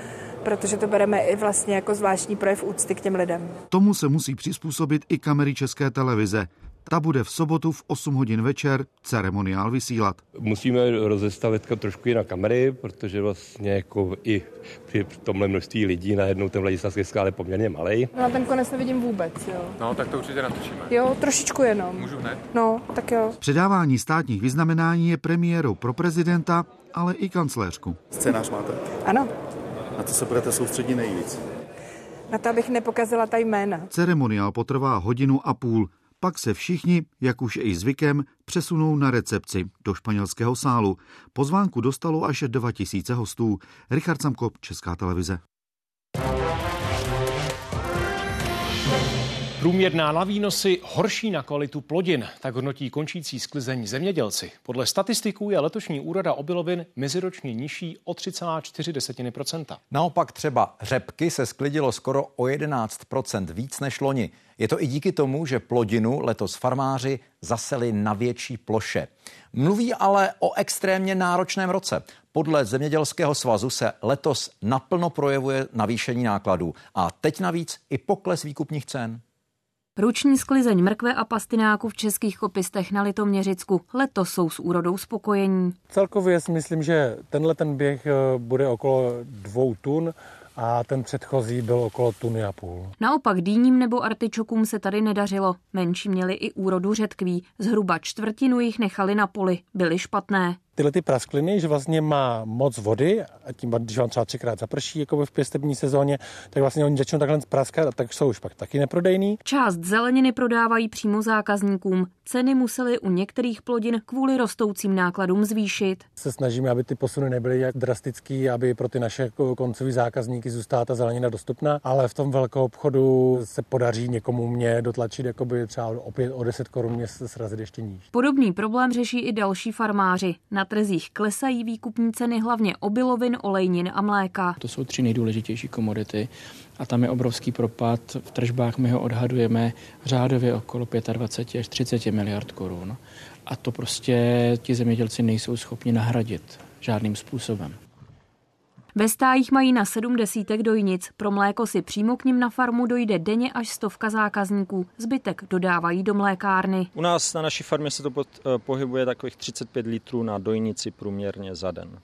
protože to bereme i vlastně jako zvláštní projev úcty k těm lidem. Tomu se musí přizpůsobit i kamery České televize. Ta bude v sobotu v 8 hodin večer ceremoniál vysílat. Musíme rozestavit trošku i na kamery, protože vlastně jako i při tomhle množství lidí najednou ten Vladislavský skál je poměrně malý. No ten konec nevidím vůbec, jo. No, tak to určitě natočíme. Jo, trošičku jenom. Můžu hned? No, tak jo. Předávání státních vyznamenání je premiérou pro prezidenta, ale i kancléřku. Scénář máte? Ano. Na co se budete soustředit nejvíc? Na to, abych nepokazila ta jména. Ceremoniál potrvá hodinu a půl. Pak se všichni, jak už i zvykem, přesunou na recepci do španělského sálu. Pozvánku dostalo až 2000 hostů. Richard Samkop, Česká televize. Průměrná na výnosy horší na kvalitu plodin, tak hodnotí končící sklizeň zemědělci. Podle statistiků je letošní úroda obilovin meziročně nižší o 3,4% Naopak třeba řepky se sklidilo skoro o 11% víc než loni. Je to i díky tomu, že plodinu letos farmáři zaseli na větší ploše. Mluví ale o extrémně náročném roce. Podle Zemědělského svazu se letos naplno projevuje navýšení nákladů a teď navíc i pokles výkupních cen. Ruční sklizeň mrkve a pastináku v českých kopistech na Litoměřicku letos jsou s úrodou spokojení. Celkově si myslím, že tenhle ten běh eh, bude okolo dvou tun a ten předchozí byl okolo tuny a půl. Naopak dýním nebo artičokům se tady nedařilo. Menší měli i úrodu řetkví. Zhruba čtvrtinu jich nechali na poli. Byly špatné tyhle ty praskliny, že vlastně má moc vody a tím, když vám třeba třikrát zaprší jako v pěstební sezóně, tak vlastně oni začnou takhle praskat a tak jsou už pak taky neprodejný. Část zeleniny prodávají přímo zákazníkům. Ceny musely u některých plodin kvůli rostoucím nákladům zvýšit. Se snažíme, aby ty posuny nebyly jak drastický, aby pro ty naše koncové zákazníky zůstala ta zelenina dostupná, ale v tom velkou obchodu se podaří někomu mě dotlačit jakoby třeba opět o 10 korun mě srazit ještě níž. Podobný problém řeší i další farmáři. Na trzích klesají výkupní ceny hlavně obilovin, olejnin a mléka. To jsou tři nejdůležitější komodity a tam je obrovský propad. V tržbách my ho odhadujeme řádově okolo 25 až 30 miliard korun. A to prostě ti zemědělci nejsou schopni nahradit žádným způsobem. Ve stájích mají na sedm desítek dojnic. Pro mléko si přímo k ním na farmu dojde denně až stovka zákazníků. Zbytek dodávají do mlékárny. U nás na naší farmě se to pod, eh, pohybuje takových 35 litrů na dojnici průměrně za den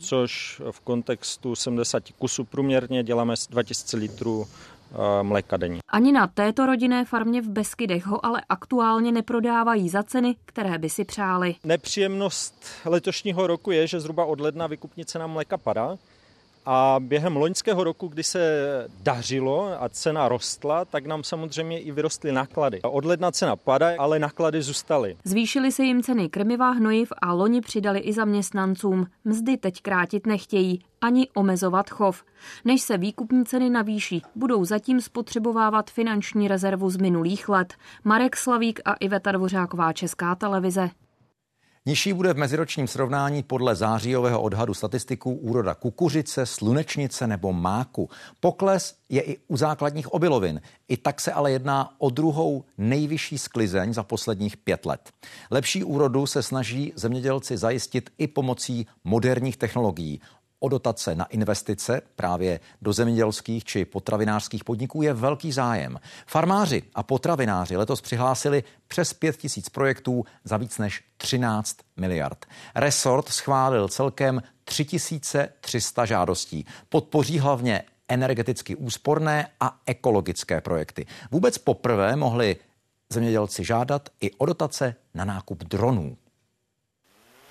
což v kontextu 70 kusů průměrně děláme 2000 litrů eh, mléka denně. Ani na této rodinné farmě v Beskydech ho ale aktuálně neprodávají za ceny, které by si přáli. Nepříjemnost letošního roku je, že zhruba od ledna vykupní cena mléka padá. A během loňského roku, kdy se dařilo a cena rostla, tak nám samozřejmě i vyrostly náklady. Od ledna cena padá, ale náklady zůstaly. Zvýšily se jim ceny krmiva, hnojiv a loni přidali i zaměstnancům. Mzdy teď krátit nechtějí, ani omezovat chov. Než se výkupní ceny navýší, budou zatím spotřebovávat finanční rezervu z minulých let. Marek Slavík a Iveta Dvořáková, Česká televize. Nižší bude v meziročním srovnání podle zářijového odhadu statistiků úroda kukuřice, slunečnice nebo máku. Pokles je i u základních obilovin. I tak se ale jedná o druhou nejvyšší sklizeň za posledních pět let. Lepší úrodu se snaží zemědělci zajistit i pomocí moderních technologií o dotace na investice právě do zemědělských či potravinářských podniků je velký zájem. Farmáři a potravináři letos přihlásili přes 5 tisíc projektů za víc než 13 miliard. Resort schválil celkem 3300 žádostí. Podpoří hlavně energeticky úsporné a ekologické projekty. Vůbec poprvé mohli zemědělci žádat i o dotace na nákup dronů.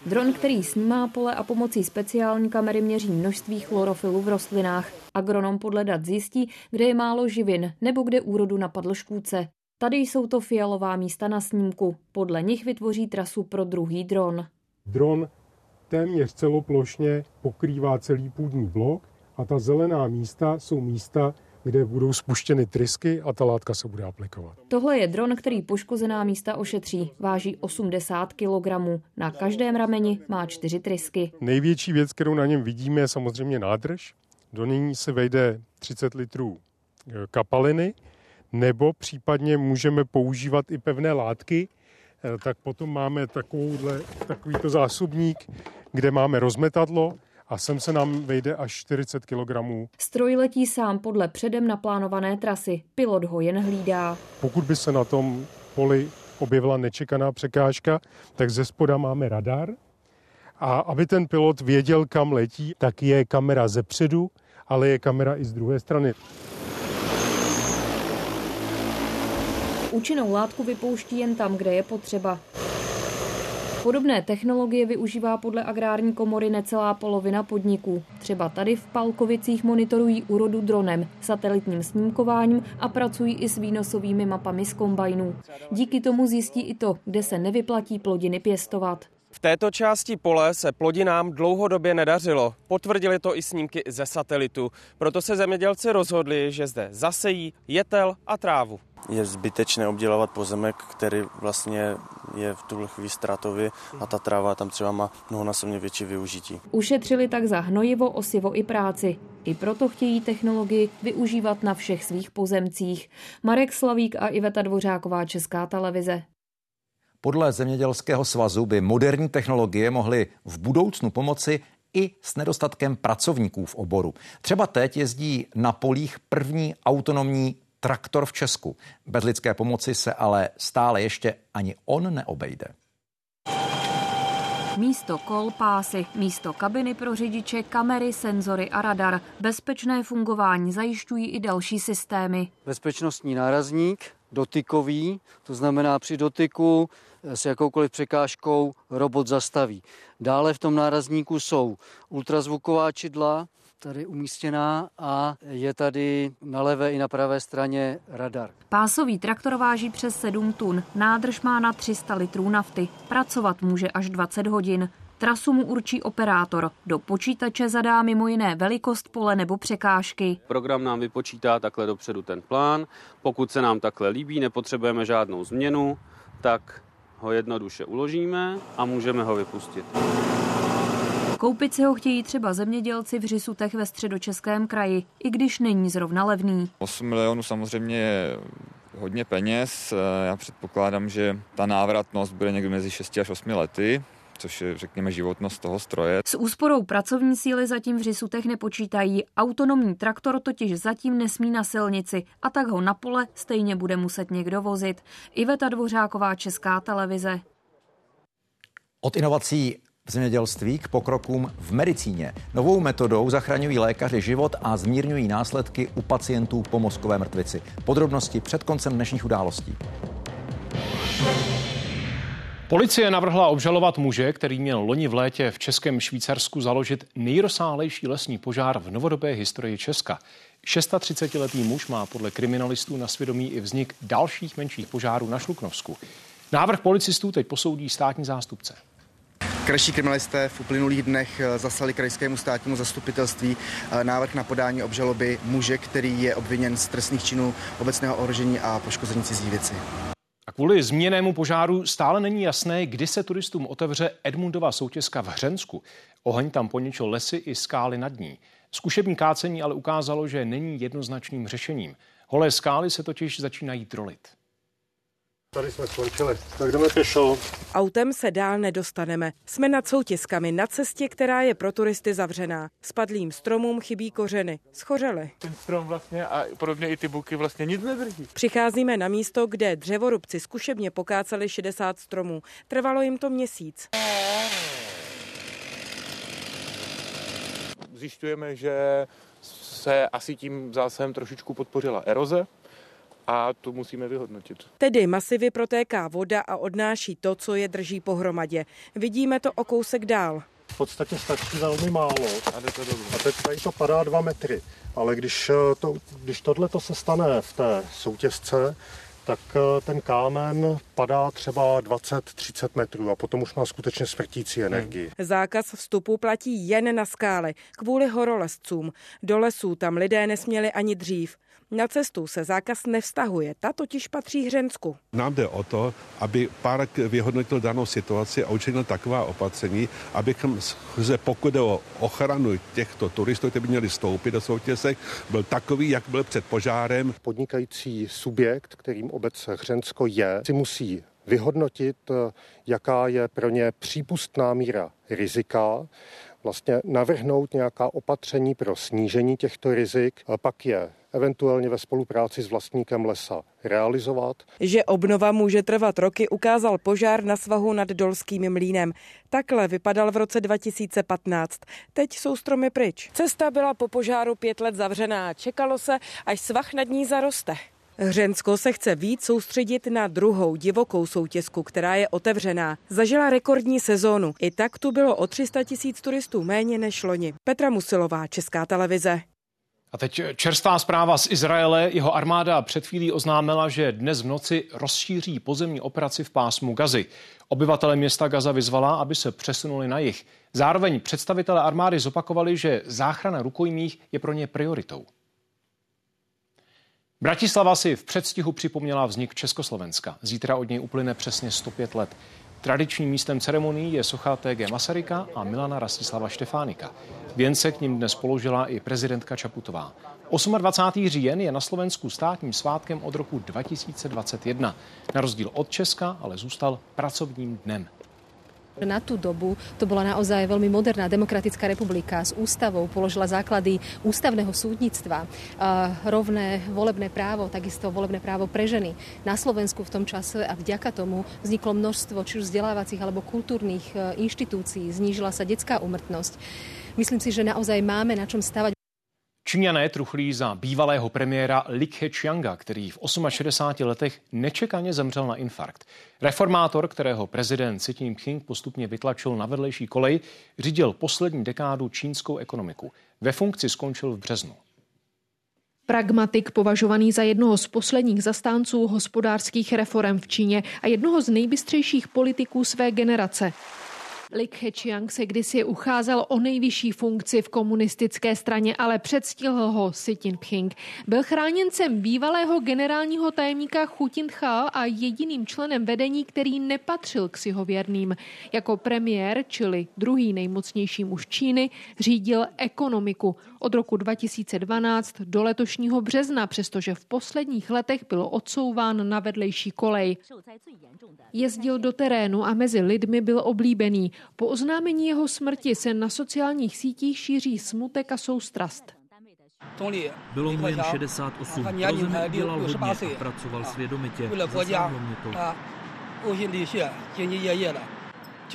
Dron, který snímá pole a pomocí speciální kamery měří množství chlorofilu v rostlinách. Agronom podle dat zjistí, kde je málo živin nebo kde úrodu napadl škůdce. Tady jsou to fialová místa na snímku. Podle nich vytvoří trasu pro druhý dron. Dron téměř celoplošně pokrývá celý půdní blok a ta zelená místa jsou místa, kde budou spuštěny trysky a ta látka se bude aplikovat. Tohle je dron, který poškozená místa ošetří. Váží 80 kg. Na každém rameni má čtyři trysky. Největší věc, kterou na něm vidíme, je samozřejmě nádrž. Do ní se vejde 30 litrů e, kapaliny, nebo případně můžeme používat i pevné látky, e, tak potom máme takovýto zásobník, kde máme rozmetadlo, a sem se nám vejde až 40 kg. Stroj letí sám podle předem naplánované trasy. Pilot ho jen hlídá. Pokud by se na tom poli objevila nečekaná překážka, tak ze spoda máme radar. A aby ten pilot věděl, kam letí, tak je kamera ze předu, ale je kamera i z druhé strany. Účinnou látku vypouští jen tam, kde je potřeba. Podobné technologie využívá podle agrární komory necelá polovina podniků. Třeba tady v Palkovicích monitorují úrodu dronem, satelitním snímkováním a pracují i s výnosovými mapami z kombajnů. Díky tomu zjistí i to, kde se nevyplatí plodiny pěstovat. V této části pole se plodinám dlouhodobě nedařilo. Potvrdili to i snímky ze satelitu. Proto se zemědělci rozhodli, že zde zasejí jetel a trávu. Je zbytečné obdělávat pozemek, který vlastně je v tuhle chvíli ztrátový a ta tráva tam třeba má mnohonásobně větší využití. Ušetřili tak za hnojivo, osivo i práci. I proto chtějí technologii využívat na všech svých pozemcích. Marek Slavík a Iveta Dvořáková, Česká televize. Podle Zemědělského svazu by moderní technologie mohly v budoucnu pomoci i s nedostatkem pracovníků v oboru. Třeba teď jezdí na polích první autonomní traktor v Česku. Bez lidské pomoci se ale stále ještě ani on neobejde. Místo kol, pásy, místo kabiny pro řidiče, kamery, senzory a radar. Bezpečné fungování zajišťují i další systémy. Bezpečnostní nárazník, dotykový, to znamená při dotyku s jakoukoliv překážkou robot zastaví. Dále v tom nárazníku jsou ultrazvuková čidla, tady umístěná a je tady na levé i na pravé straně radar. Pásový traktor váží přes 7 tun, nádrž má na 300 litrů nafty, pracovat může až 20 hodin. Trasu mu určí operátor. Do počítače zadá mimo jiné velikost pole nebo překážky. Program nám vypočítá takhle dopředu ten plán. Pokud se nám takhle líbí, nepotřebujeme žádnou změnu, tak ho jednoduše uložíme a můžeme ho vypustit. Koupit si ho chtějí třeba zemědělci v Řisutech ve středočeském kraji, i když není zrovna levný. 8 milionů samozřejmě je hodně peněz. Já předpokládám, že ta návratnost bude někdy mezi 6 až 8 lety což je, řekněme, životnost toho stroje. S úsporou pracovní síly zatím v Řisutech nepočítají. Autonomní traktor totiž zatím nesmí na silnici a tak ho na pole stejně bude muset někdo vozit. Iveta Dvořáková, Česká televize. Od inovací v zemědělství k pokrokům v medicíně. Novou metodou zachraňují lékaři život a zmírňují následky u pacientů po mozkové mrtvici. Podrobnosti před koncem dnešních událostí. Policie navrhla obžalovat muže, který měl loni v létě v Českém Švýcarsku založit nejrozsáhlejší lesní požár v novodobé historii Česka. 36-letý muž má podle kriminalistů na svědomí i vznik dalších menších požárů na Šluknovsku. Návrh policistů teď posoudí státní zástupce. Krajší kriminalisté v uplynulých dnech eh, zaslali krajskému státnímu zastupitelství eh, návrh na podání obžaloby muže, který je obviněn z trestných činů obecného ohrožení a poškození cizí věci. A kvůli zmíněnému požáru stále není jasné, kdy se turistům otevře Edmundova soutězka v Hřensku. Oheň tam poničil lesy i skály nad ní. Zkušební kácení ale ukázalo, že není jednoznačným řešením. Holé skály se totiž začínají drolit. Tady jsme skončili, tak jdeme pěšo. Autem se dál nedostaneme. Jsme nad soutězkami na cestě, která je pro turisty zavřená. Spadlým stromům chybí kořeny. Schořely. Ten strom vlastně a podobně i ty buky vlastně nic nedrží. Přicházíme na místo, kde dřevorubci zkušebně pokáceli 60 stromů. Trvalo jim to měsíc. Zjišťujeme, že se asi tím zásahem trošičku podpořila eroze, a tu musíme vyhodnotit. Tedy masivy protéká voda a odnáší to, co je drží pohromadě. Vidíme to o kousek dál. V podstatě stačí velmi málo. A, to a teď tady to padá dva metry. Ale když, eh, to, když tohle se stane v té soutězce, tak eh, ten kámen padá třeba 20-30 metrů a potom už má skutečně smrtící energii. Zákaz vstupu platí jen na skály kvůli horolezcům. Do lesů tam lidé nesměli ani dřív. Na cestu se zákaz nevztahuje, ta totiž patří Hřensku. Nám jde o to, aby park vyhodnotil danou situaci a učinil taková opatření, abychom se pokud jde o ochranu těchto turistů, kteří by měli stoupit do soutězek, byl takový, jak byl před požárem. Podnikající subjekt, kterým obec Hřensko je, si musí vyhodnotit, jaká je pro ně přípustná míra rizika, vlastně navrhnout nějaká opatření pro snížení těchto rizik, pak je eventuálně ve spolupráci s vlastníkem lesa realizovat. Že obnova může trvat roky, ukázal požár na svahu nad Dolským mlínem. Takhle vypadal v roce 2015. Teď jsou stromy pryč. Cesta byla po požáru pět let zavřená. Čekalo se, až svah nad ní zaroste. Hřensko se chce víc soustředit na druhou divokou soutězku, která je otevřená. Zažila rekordní sezónu. I tak tu bylo o 300 tisíc turistů méně než loni. Petra Musilová, Česká televize. A teď čerstvá zpráva z Izraele. Jeho armáda před chvílí oznámila, že dnes v noci rozšíří pozemní operaci v pásmu Gazy. Obyvatele města Gaza vyzvala, aby se přesunuli na jih. Zároveň představitelé armády zopakovali, že záchrana rukojmích je pro ně prioritou. Bratislava si v předstihu připomněla vznik Československa. Zítra od něj uplyne přesně 105 let. Tradičním místem ceremonií je socha TG Masaryka a Milana Rastislava Štefánika. Věnce k ním dnes položila i prezidentka Čaputová. 28. říjen je na Slovensku státním svátkem od roku 2021. Na rozdíl od Česka ale zůstal pracovním dnem. Na tú dobu to bola naozaj veľmi moderná demokratická republika s ústavou, položila základy ústavného súdnictva, rovné volebné právo, takisto volebné právo pre ženy. Na Slovensku v tom čase a vďaka tomu vzniklo množstvo či už vzdelávacích alebo kultúrnych e, inštitúcií, znížila sa detská umrtnosť. Myslím si, že naozaj máme na čom stavať. Číňané truchlí za bývalého premiéra Li Keqianga, který v 68 letech nečekaně zemřel na infarkt. Reformátor, kterého prezident Xi Jinping postupně vytlačil na vedlejší kolej, řídil poslední dekádu čínskou ekonomiku. Ve funkci skončil v březnu. Pragmatik považovaný za jednoho z posledních zastánců hospodářských reform v Číně a jednoho z nejbystřejších politiků své generace. Li Keqiang se kdysi ucházel o nejvyšší funkci v komunistické straně, ale předstihl ho Xi Jinping. Byl chráněncem bývalého generálního tajemníka Hu Jintao a jediným členem vedení, který nepatřil k Xiho věrným. Jako premiér, čili druhý nejmocnější muž Číny, řídil ekonomiku od roku 2012 do letošního března, přestože v posledních letech byl odsouván na vedlejší kolej. Jezdil do terénu a mezi lidmi byl oblíbený. Po oznámení jeho smrti se na sociálních sítích šíří smutek a soustrast. Bylo mu jen 68. Pro zemi dělal hodně a pracoval svědomitě. Zasáhlo mě to.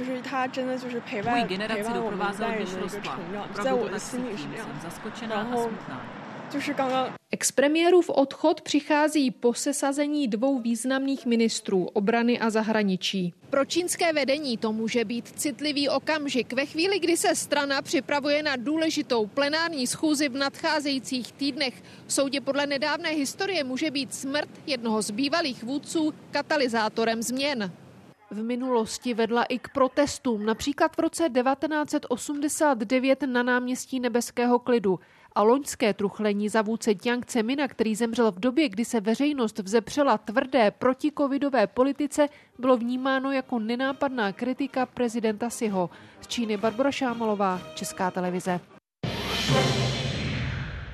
Můj generaci doprovázel, když rostla. Opravdu to jsem zaskočená a smutná. Expremiérův odchod přichází po sesazení dvou významných ministrů obrany a zahraničí. Pro čínské vedení to může být citlivý okamžik ve chvíli, kdy se strana připravuje na důležitou plenární schůzi v nadcházejících týdnech. V soudě podle nedávné historie může být smrt jednoho z bývalých vůdců katalyzátorem změn. V minulosti vedla i k protestům, například v roce 1989 na náměstí Nebeského klidu a loňské truchlení za vůdce Jiang Cemina, který zemřel v době, kdy se veřejnost vzepřela tvrdé protikovidové politice, bylo vnímáno jako nenápadná kritika prezidenta Siho. Z Číny Barbara Šámalová, Česká televize.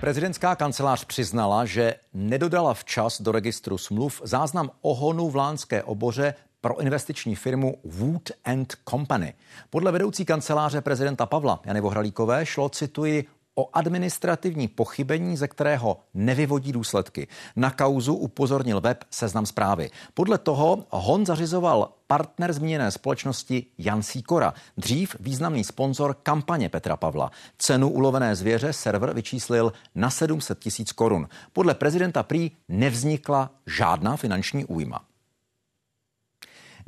Prezidentská kancelář přiznala, že nedodala včas do registru smluv záznam ohonu v Lánské oboře pro investiční firmu Wood and Company. Podle vedoucí kanceláře prezidenta Pavla Jany Vohralíkové šlo, cituji, o administrativní pochybení, ze kterého nevyvodí důsledky. Na kauzu upozornil web Seznam zprávy. Podle toho Hon zařizoval partner zmíněné společnosti Jan Sikora, dřív významný sponzor kampaně Petra Pavla. Cenu ulovené zvěře server vyčíslil na 700 tisíc korun. Podle prezidenta Prý nevznikla žádná finanční újma.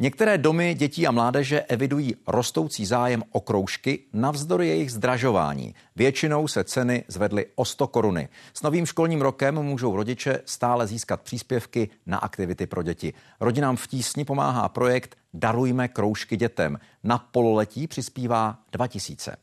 Některé domy dětí a mládeže evidují rostoucí zájem o kroužky navzdory jejich zdražování. Většinou se ceny zvedly o 100 koruny. S novým školním rokem můžou rodiče stále získat příspěvky na aktivity pro děti. Rodinám v tísni pomáhá projekt Darujme kroužky dětem. Na pololetí přispívá 2000.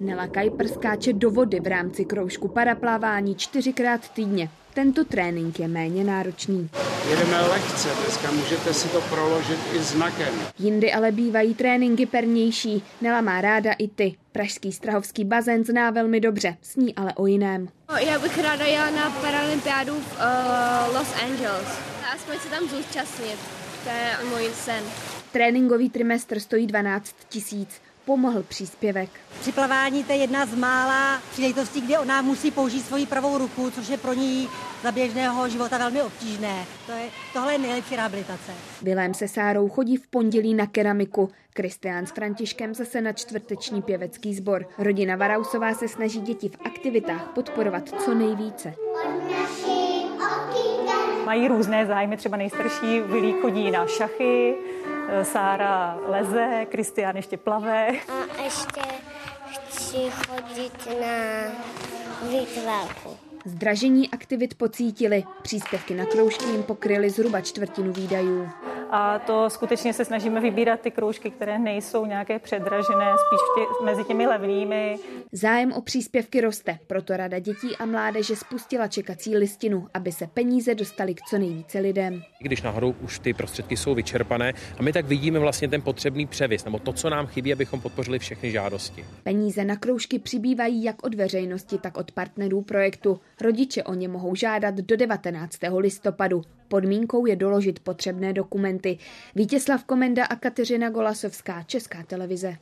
Nela Kajper skáče do vody v rámci kroužku paraplávání čtyřikrát týdně. Tento trénink je méně náročný. Jedeme lehce, dneska můžete si to proložit i znakem. Jindy ale bývají tréninky pernější. Nela má ráda i ty. Pražský strahovský bazén zná velmi dobře, sní ale o jiném. Já bych ráda jela na paralympiádu v uh, Los Angeles. Aspoň se tam zúčastnit. To je můj sen. Tréninkový trimestr stojí 12 tisíc pomohl příspěvek. Při plavání to je jedna z mála příležitostí, kdy ona musí použít svoji pravou ruku, což je pro ní za běžného života velmi obtížné. To je, tohle je nejlepší rehabilitace. Vilém se Sárou chodí v pondělí na keramiku. Kristián s Františkem zase na čtvrteční pěvecký sbor. Rodina Varausová se snaží děti v aktivitách podporovat co nejvíce. Mají různé zájmy, třeba nejstarší Vilí chodí na šachy, Sára leze, Kristián ještě plave. A ještě chci chodit na vytvářku. Zdražení aktivit pocítili. Příspěvky na kroužky jim pokryly zhruba čtvrtinu výdajů a to skutečně se snažíme vybírat ty kroužky, které nejsou nějaké předražené, spíš tě, mezi těmi levnými. Zájem o příspěvky roste, proto Rada dětí a mládeže spustila čekací listinu, aby se peníze dostaly k co nejvíce lidem. Když nahoru už ty prostředky jsou vyčerpané a my tak vidíme vlastně ten potřebný převis, nebo to, co nám chybí, abychom podpořili všechny žádosti. Peníze na kroužky přibývají jak od veřejnosti, tak od partnerů projektu. Rodiče o ně mohou žádat do 19. listopadu. Podmínkou je doložit potřebné dokumenty. Vítězslav Komenda a Kateřina Golasovská, Česká televize.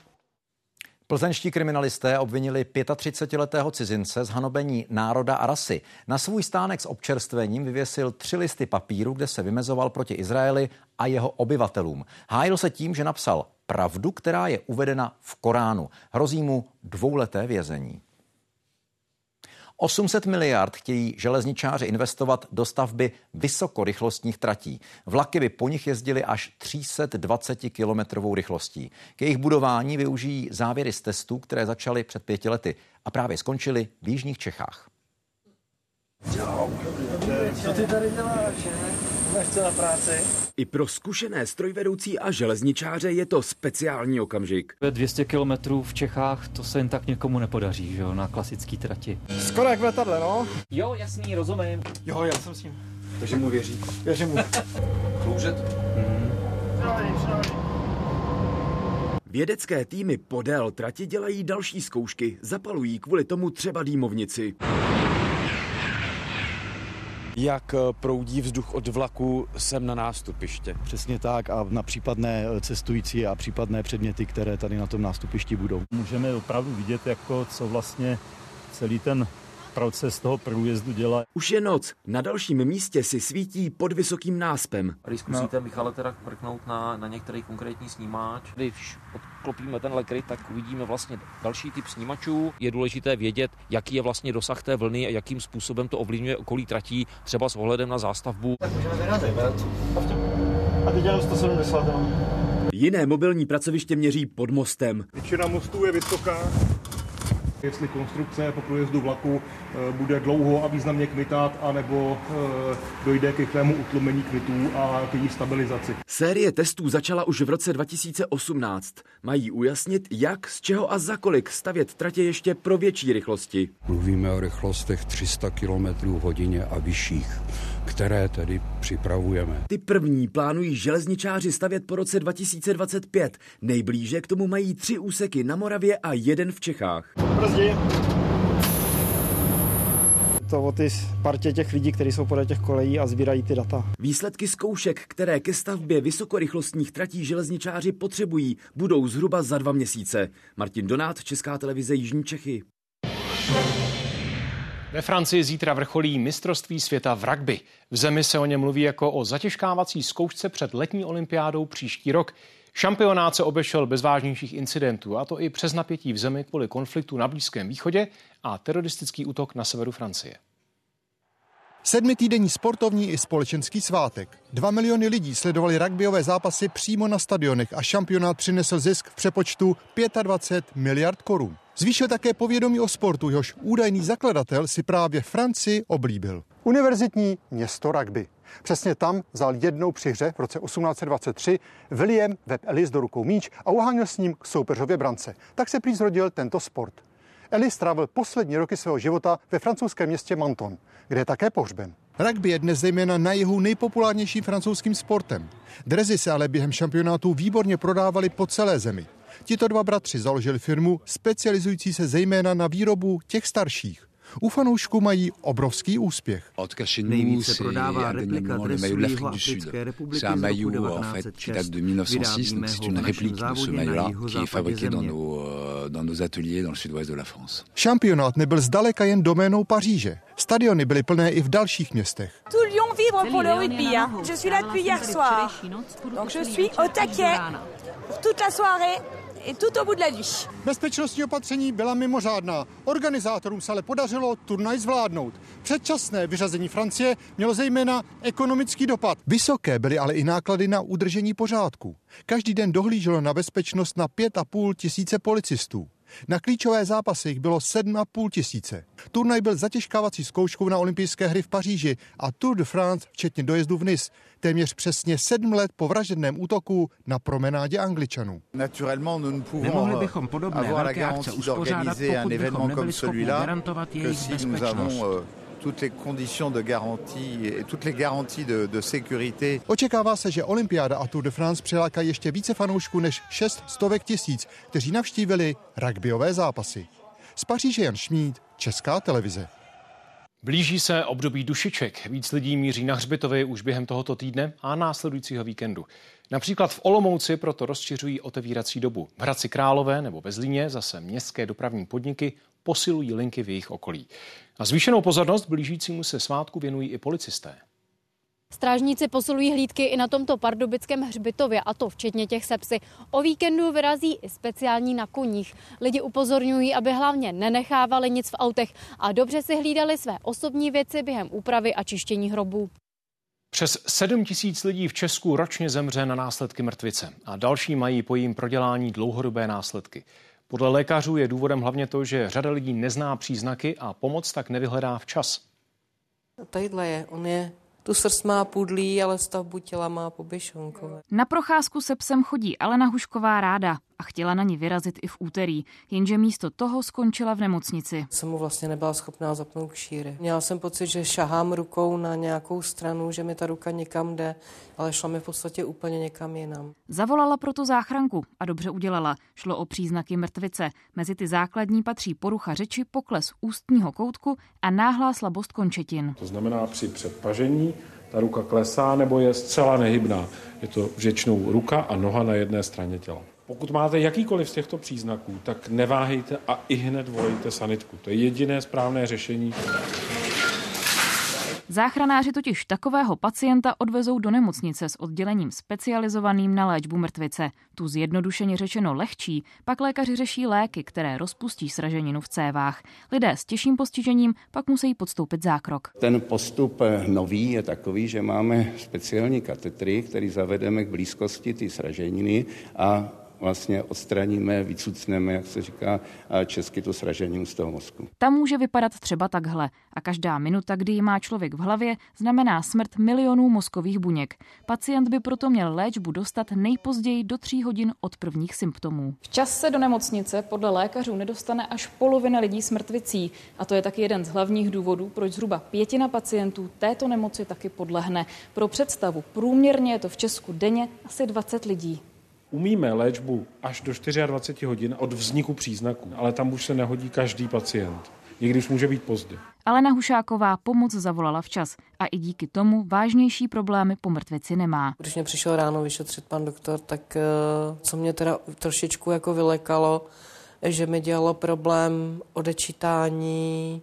Plzeňští kriminalisté obvinili 35-letého cizince z hanobení národa a rasy. Na svůj stánek s občerstvením vyvěsil tři listy papíru, kde se vymezoval proti Izraeli a jeho obyvatelům. Hájil se tím, že napsal pravdu, která je uvedena v Koránu. Hrozí mu dvouleté vězení. 800 miliard chtějí železničáři investovat do stavby vysokorychlostních tratí. Vlaky by po nich jezdily až 320 kilometrovou rychlostí. K jejich budování využijí závěry z testů, které začaly před pěti lety a právě skončily v jižních Čechách. Co ty tady děláš? Nechce na práci? I pro zkušené strojvedoucí a železničáře je to speciální okamžik. 200 kilometrů v Čechách to se jen tak někomu nepodaří, že jo, na klasický trati. Skoro jak v letadle, no. Jo, jasný, rozumím. Jo, já jsem s ním. Takže mu věří. Věřím mu. Kloužet? Hmm. Vědecké týmy podél trati dělají další zkoušky, zapalují kvůli tomu třeba dýmovnici jak eh, proudí vzduch od vlaku sem na nástupiště. Přesně tak a na případné eh, cestující a případné předměty, které tady na tom nástupišti budou. Můžeme opravdu vidět, jako co vlastně celý ten proces toho průjezdu dělá. Už je noc. Na dalším místě si svítí pod vysokým náspem. Když zkusíte, no. Michale, teda prknout na, na některý konkrétní snímač. Když odklopíme ten lekry, tak uvidíme vlastně další typ snímačů. Je důležité vědět, jaký je vlastně dosah té vlny a jakým způsobem to ovlivňuje okolí tratí, třeba s ohledem na zástavbu. Tak můžeme vyrazit, A teď jenom 170. Jiné mobilní pracoviště měří pod mostem. Většina mostů je vysoká, jestli konstrukce po průjezdu vlaku eh, bude dlouho a významně kmitat, anebo eh, dojde k rychlému utlumení kmitů a k její stabilizaci. Série testů začala už v roce 2018. Mají ujasnit, jak, z čeho a za kolik stavět tratě ještě pro větší rychlosti. Mluvíme o rychlostech 300 km hodině a vyšších které tedy připravujeme. Ty první plánují železničáři stavět po roce 2025. Nejblíže k tomu mají tři úseky na Moravě a jeden v Čechách. Brzdi. To o ty partě těch lidí, kteří jsou podle těch kolejí a sbírají ty data. Výsledky zkoušek, které ke stavbě vysokorychlostních tratí železničáři potřebují, budou zhruba za dva měsíce. Martin Donát, Česká televize Jižní Čechy. Ve Francii zítra vrcholí mistrovství světa v rugby. V zemi se o něm mluví jako o zatěžkávací zkoušce před letní olympiádou příští rok. Šampionát se obešel bez vážnějších incidentů, a to i přes napětí v zemi kvůli konfliktu na Blízkém východě a teroristický útok na severu Francie. Sedmitýdenní sportovní i společenský svátek. Dva miliony lidí sledovali rugbyové zápasy přímo na stadionech a šampionát přinesl zisk v přepočtu 25 miliard korun. Zvýšil také povědomí o sportu, jehož údajný zakladatel si právě Francii oblíbil. Univerzitní město rugby. Přesně tam vzal jednou při hře v roce 1823 William Webb Ellis do rukou míč a uháněl s ním k soupeřově brance. Tak se prý zrodil tento sport. Ellis strávil poslední roky svého života ve francouzském městě Menton, kde je také pohřben. Rugby je dnes zejména na jihu nejpopulárnějším francouzským sportem. Drezy se ale během šampionátu výborně prodávaly po celé zemi. Tito dva bratři založili firmu specializující se zejména na výrobu těch starších. U fanoušků mají obrovský úspěch. Nejvíce prodává replika dresu Jihoafrické republiky z roku 1906. Vyrábíme ho v našem závodě na jihozápadě země. Euh, Šampionát nebyl zdaleka jen doménou Paříže. Stadiony byly plné i v dalších městech. Tout Lyon vibre pour le rugby. Je suis là depuis hier soir. Donc je suis au taquet toute la soirée i tout au bout de la nuit. Bezpečnostní opatření byla mimořádná. Organizátorům se ale podařilo turnaj zvládnout. Předčasné vyřazení Francie mělo zejména ekonomický dopad. Vysoké byly ale i náklady na udržení pořádku. Každý den dohlíželo na bezpečnost na pět a půl tisíce policistů. Na klíčové zápasy jich bylo 7,5 tisíce. Turnaj byl zatěžkávací zkouškou na olympijské hry v Paříži a Tour de France, včetně dojezdu v Nice, téměř přesně sedm let po vražedném útoku na promenádě Angličanů. Nemohli bychom podobné velké akce uspořádat, pokud bychom nebyli schopni garantovat jejich bezpečnost toutes les conditions de garantie et toutes les garanties de, de sécurité. Očekává se, že olympiáda a Tour de France přilákají ještě více fanoušků než 6 stovek tisíc, kteří navštívili rugbyové zápasy. Z Paříže Jan Šmíd, Česká televize. Blíží se období dušiček. Víc lidí míří na hřbitovy už během tohoto týdne a následujícího víkendu. Například v Olomouci proto rozšiřují otevírací dobu. V Hradci Králové nebo ve Zlíně zase městské dopravní podniky posilují linky v jejich okolí. A zvýšenou pozornost blížícímu se svátku věnují i policisté. Strážníci posilují hlídky i na tomto pardubickém hřbitově, a to včetně těch sepsy. O víkendu vyrazí i speciální na koních. Lidi upozorňují, aby hlavně nenechávali nic v autech a dobře si hlídali své osobní věci během úpravy a čištění hrobů. Přes 7 tisíc lidí v Česku ročně zemře na následky mrtvice a další mají po jejím prodělání dlouhodobé následky. Podle lékařů je důvodem hlavně to, že řada lidí nezná příznaky a pomoc tak nevyhledá včas. Tadyhle je, on je tu srst má pudlí, ale stavbu těla má poběšonkové. Na procházku se psem chodí Alena Hušková ráda a chtěla na ní vyrazit i v úterý, jenže místo toho skončila v nemocnici. Jsem mu vlastně nebyla schopná zapnout kšíry. Měla jsem pocit, že šahám rukou na nějakou stranu, že mi ta ruka někam jde, ale šla mi v podstatě úplně někam jinam. Zavolala proto záchranku a dobře udělala. Šlo o příznaky mrtvice. Mezi ty základní patří porucha řeči, pokles ústního koutku a náhlá slabost končetin. To znamená při předpažení ta ruka klesá nebo je zcela nehybná. Je to řečnou ruka a noha na jedné straně těla. Pokud máte jakýkoliv z těchto příznaků, tak neváhejte a i hned volejte sanitku. To je jediné správné řešení. Záchranáři totiž takového pacienta odvezou do nemocnice s oddělením specializovaným na léčbu mrtvice. Tu zjednodušeně řečeno lehčí, pak lékaři řeší léky, které rozpustí sraženinu v cévách. Lidé s těžším postižením pak musí podstoupit zákrok. Ten postup nový je takový, že máme speciální katetry, který zavedeme k blízkosti ty sraženiny a vlastně odstraníme, vycucneme, jak se říká česky, to sražením z toho mozku. Ta může vypadat třeba takhle a každá minuta, kdy ji má člověk v hlavě, znamená smrt milionů mozkových buněk. Pacient by proto měl léčbu dostat nejpozději do tří hodin od prvních symptomů. Včas se do nemocnice podle lékařů nedostane až polovina lidí s mrtvicí a to je taky jeden z hlavních důvodů, proč zhruba pětina pacientů této nemoci taky podlehne. Pro představu průměrně je to v Česku denně asi 20 lidí umíme léčbu až do 24 hodin od vzniku příznaků, ale tam už se nehodí každý pacient. I když může být pozdě. Alena Hušáková pomoc zavolala včas a i díky tomu vážnější problémy po mrtvici nemá. Když mě přišel ráno vyšetřit pan doktor, tak eh, co mě teda trošičku jako vylekalo, že mi dělalo problém odečítání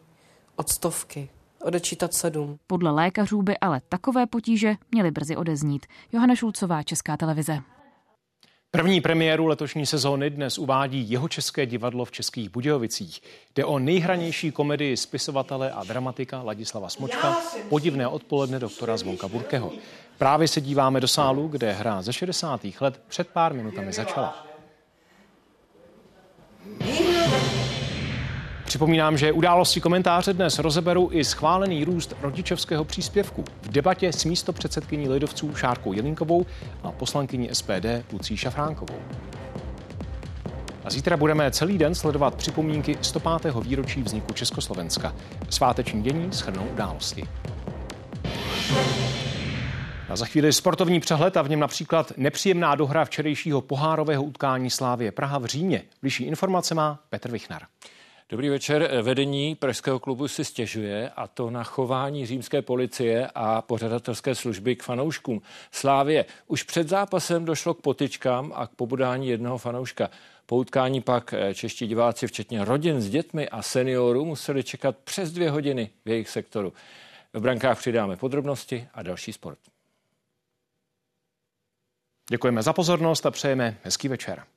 od stovky odečítat sedm. Podle lékařů by ale takové potíže měly brzy odeznít. Johana Šulcová, Česká televize. První premiéru letošní sezóny dnes uvádí jeho české divadlo v Českých Budějovicích. Jde o nejhranější komedii spisovatele a dramatika Ladislava Smočka Podivné odpoledne doktora Zvonka Burkeho. Právě se díváme do sálu, kde hra ze 60. let před pár minutami začala. Připomínám, že události komentáře dnes rozeberou i schválený růst rodičovského příspěvku v debatě s místo předsedkyní lidovců Šárkou Jelinkovou a poslankyní SPD Lucí Šafránkovou. A zítra budeme celý den sledovat připomínky 105. výročí vzniku Československa. Sváteční dění shrnou události. A za chvíli sportovní přehled a v něm například nepříjemná dohra včerejšího pohárového utkání Slávie Praha v Římě. Bližší informace má Petr Vichnar. Dobrý večer. Vedení Pražského klubu si stěžuje a to na chování římské policie a pořadatelské služby k fanouškům. Slávě už před zápasem došlo k potyčkám a k pobudání jednoho fanouška. Po utkání pak eh, čeští diváci, včetně rodin s dětmi a seniorů, museli čekat přes dvě hodiny v jejich sektoru. V brankách přidáme podrobnosti a další sport. Děkujeme za pozornost a přejeme hezký večer.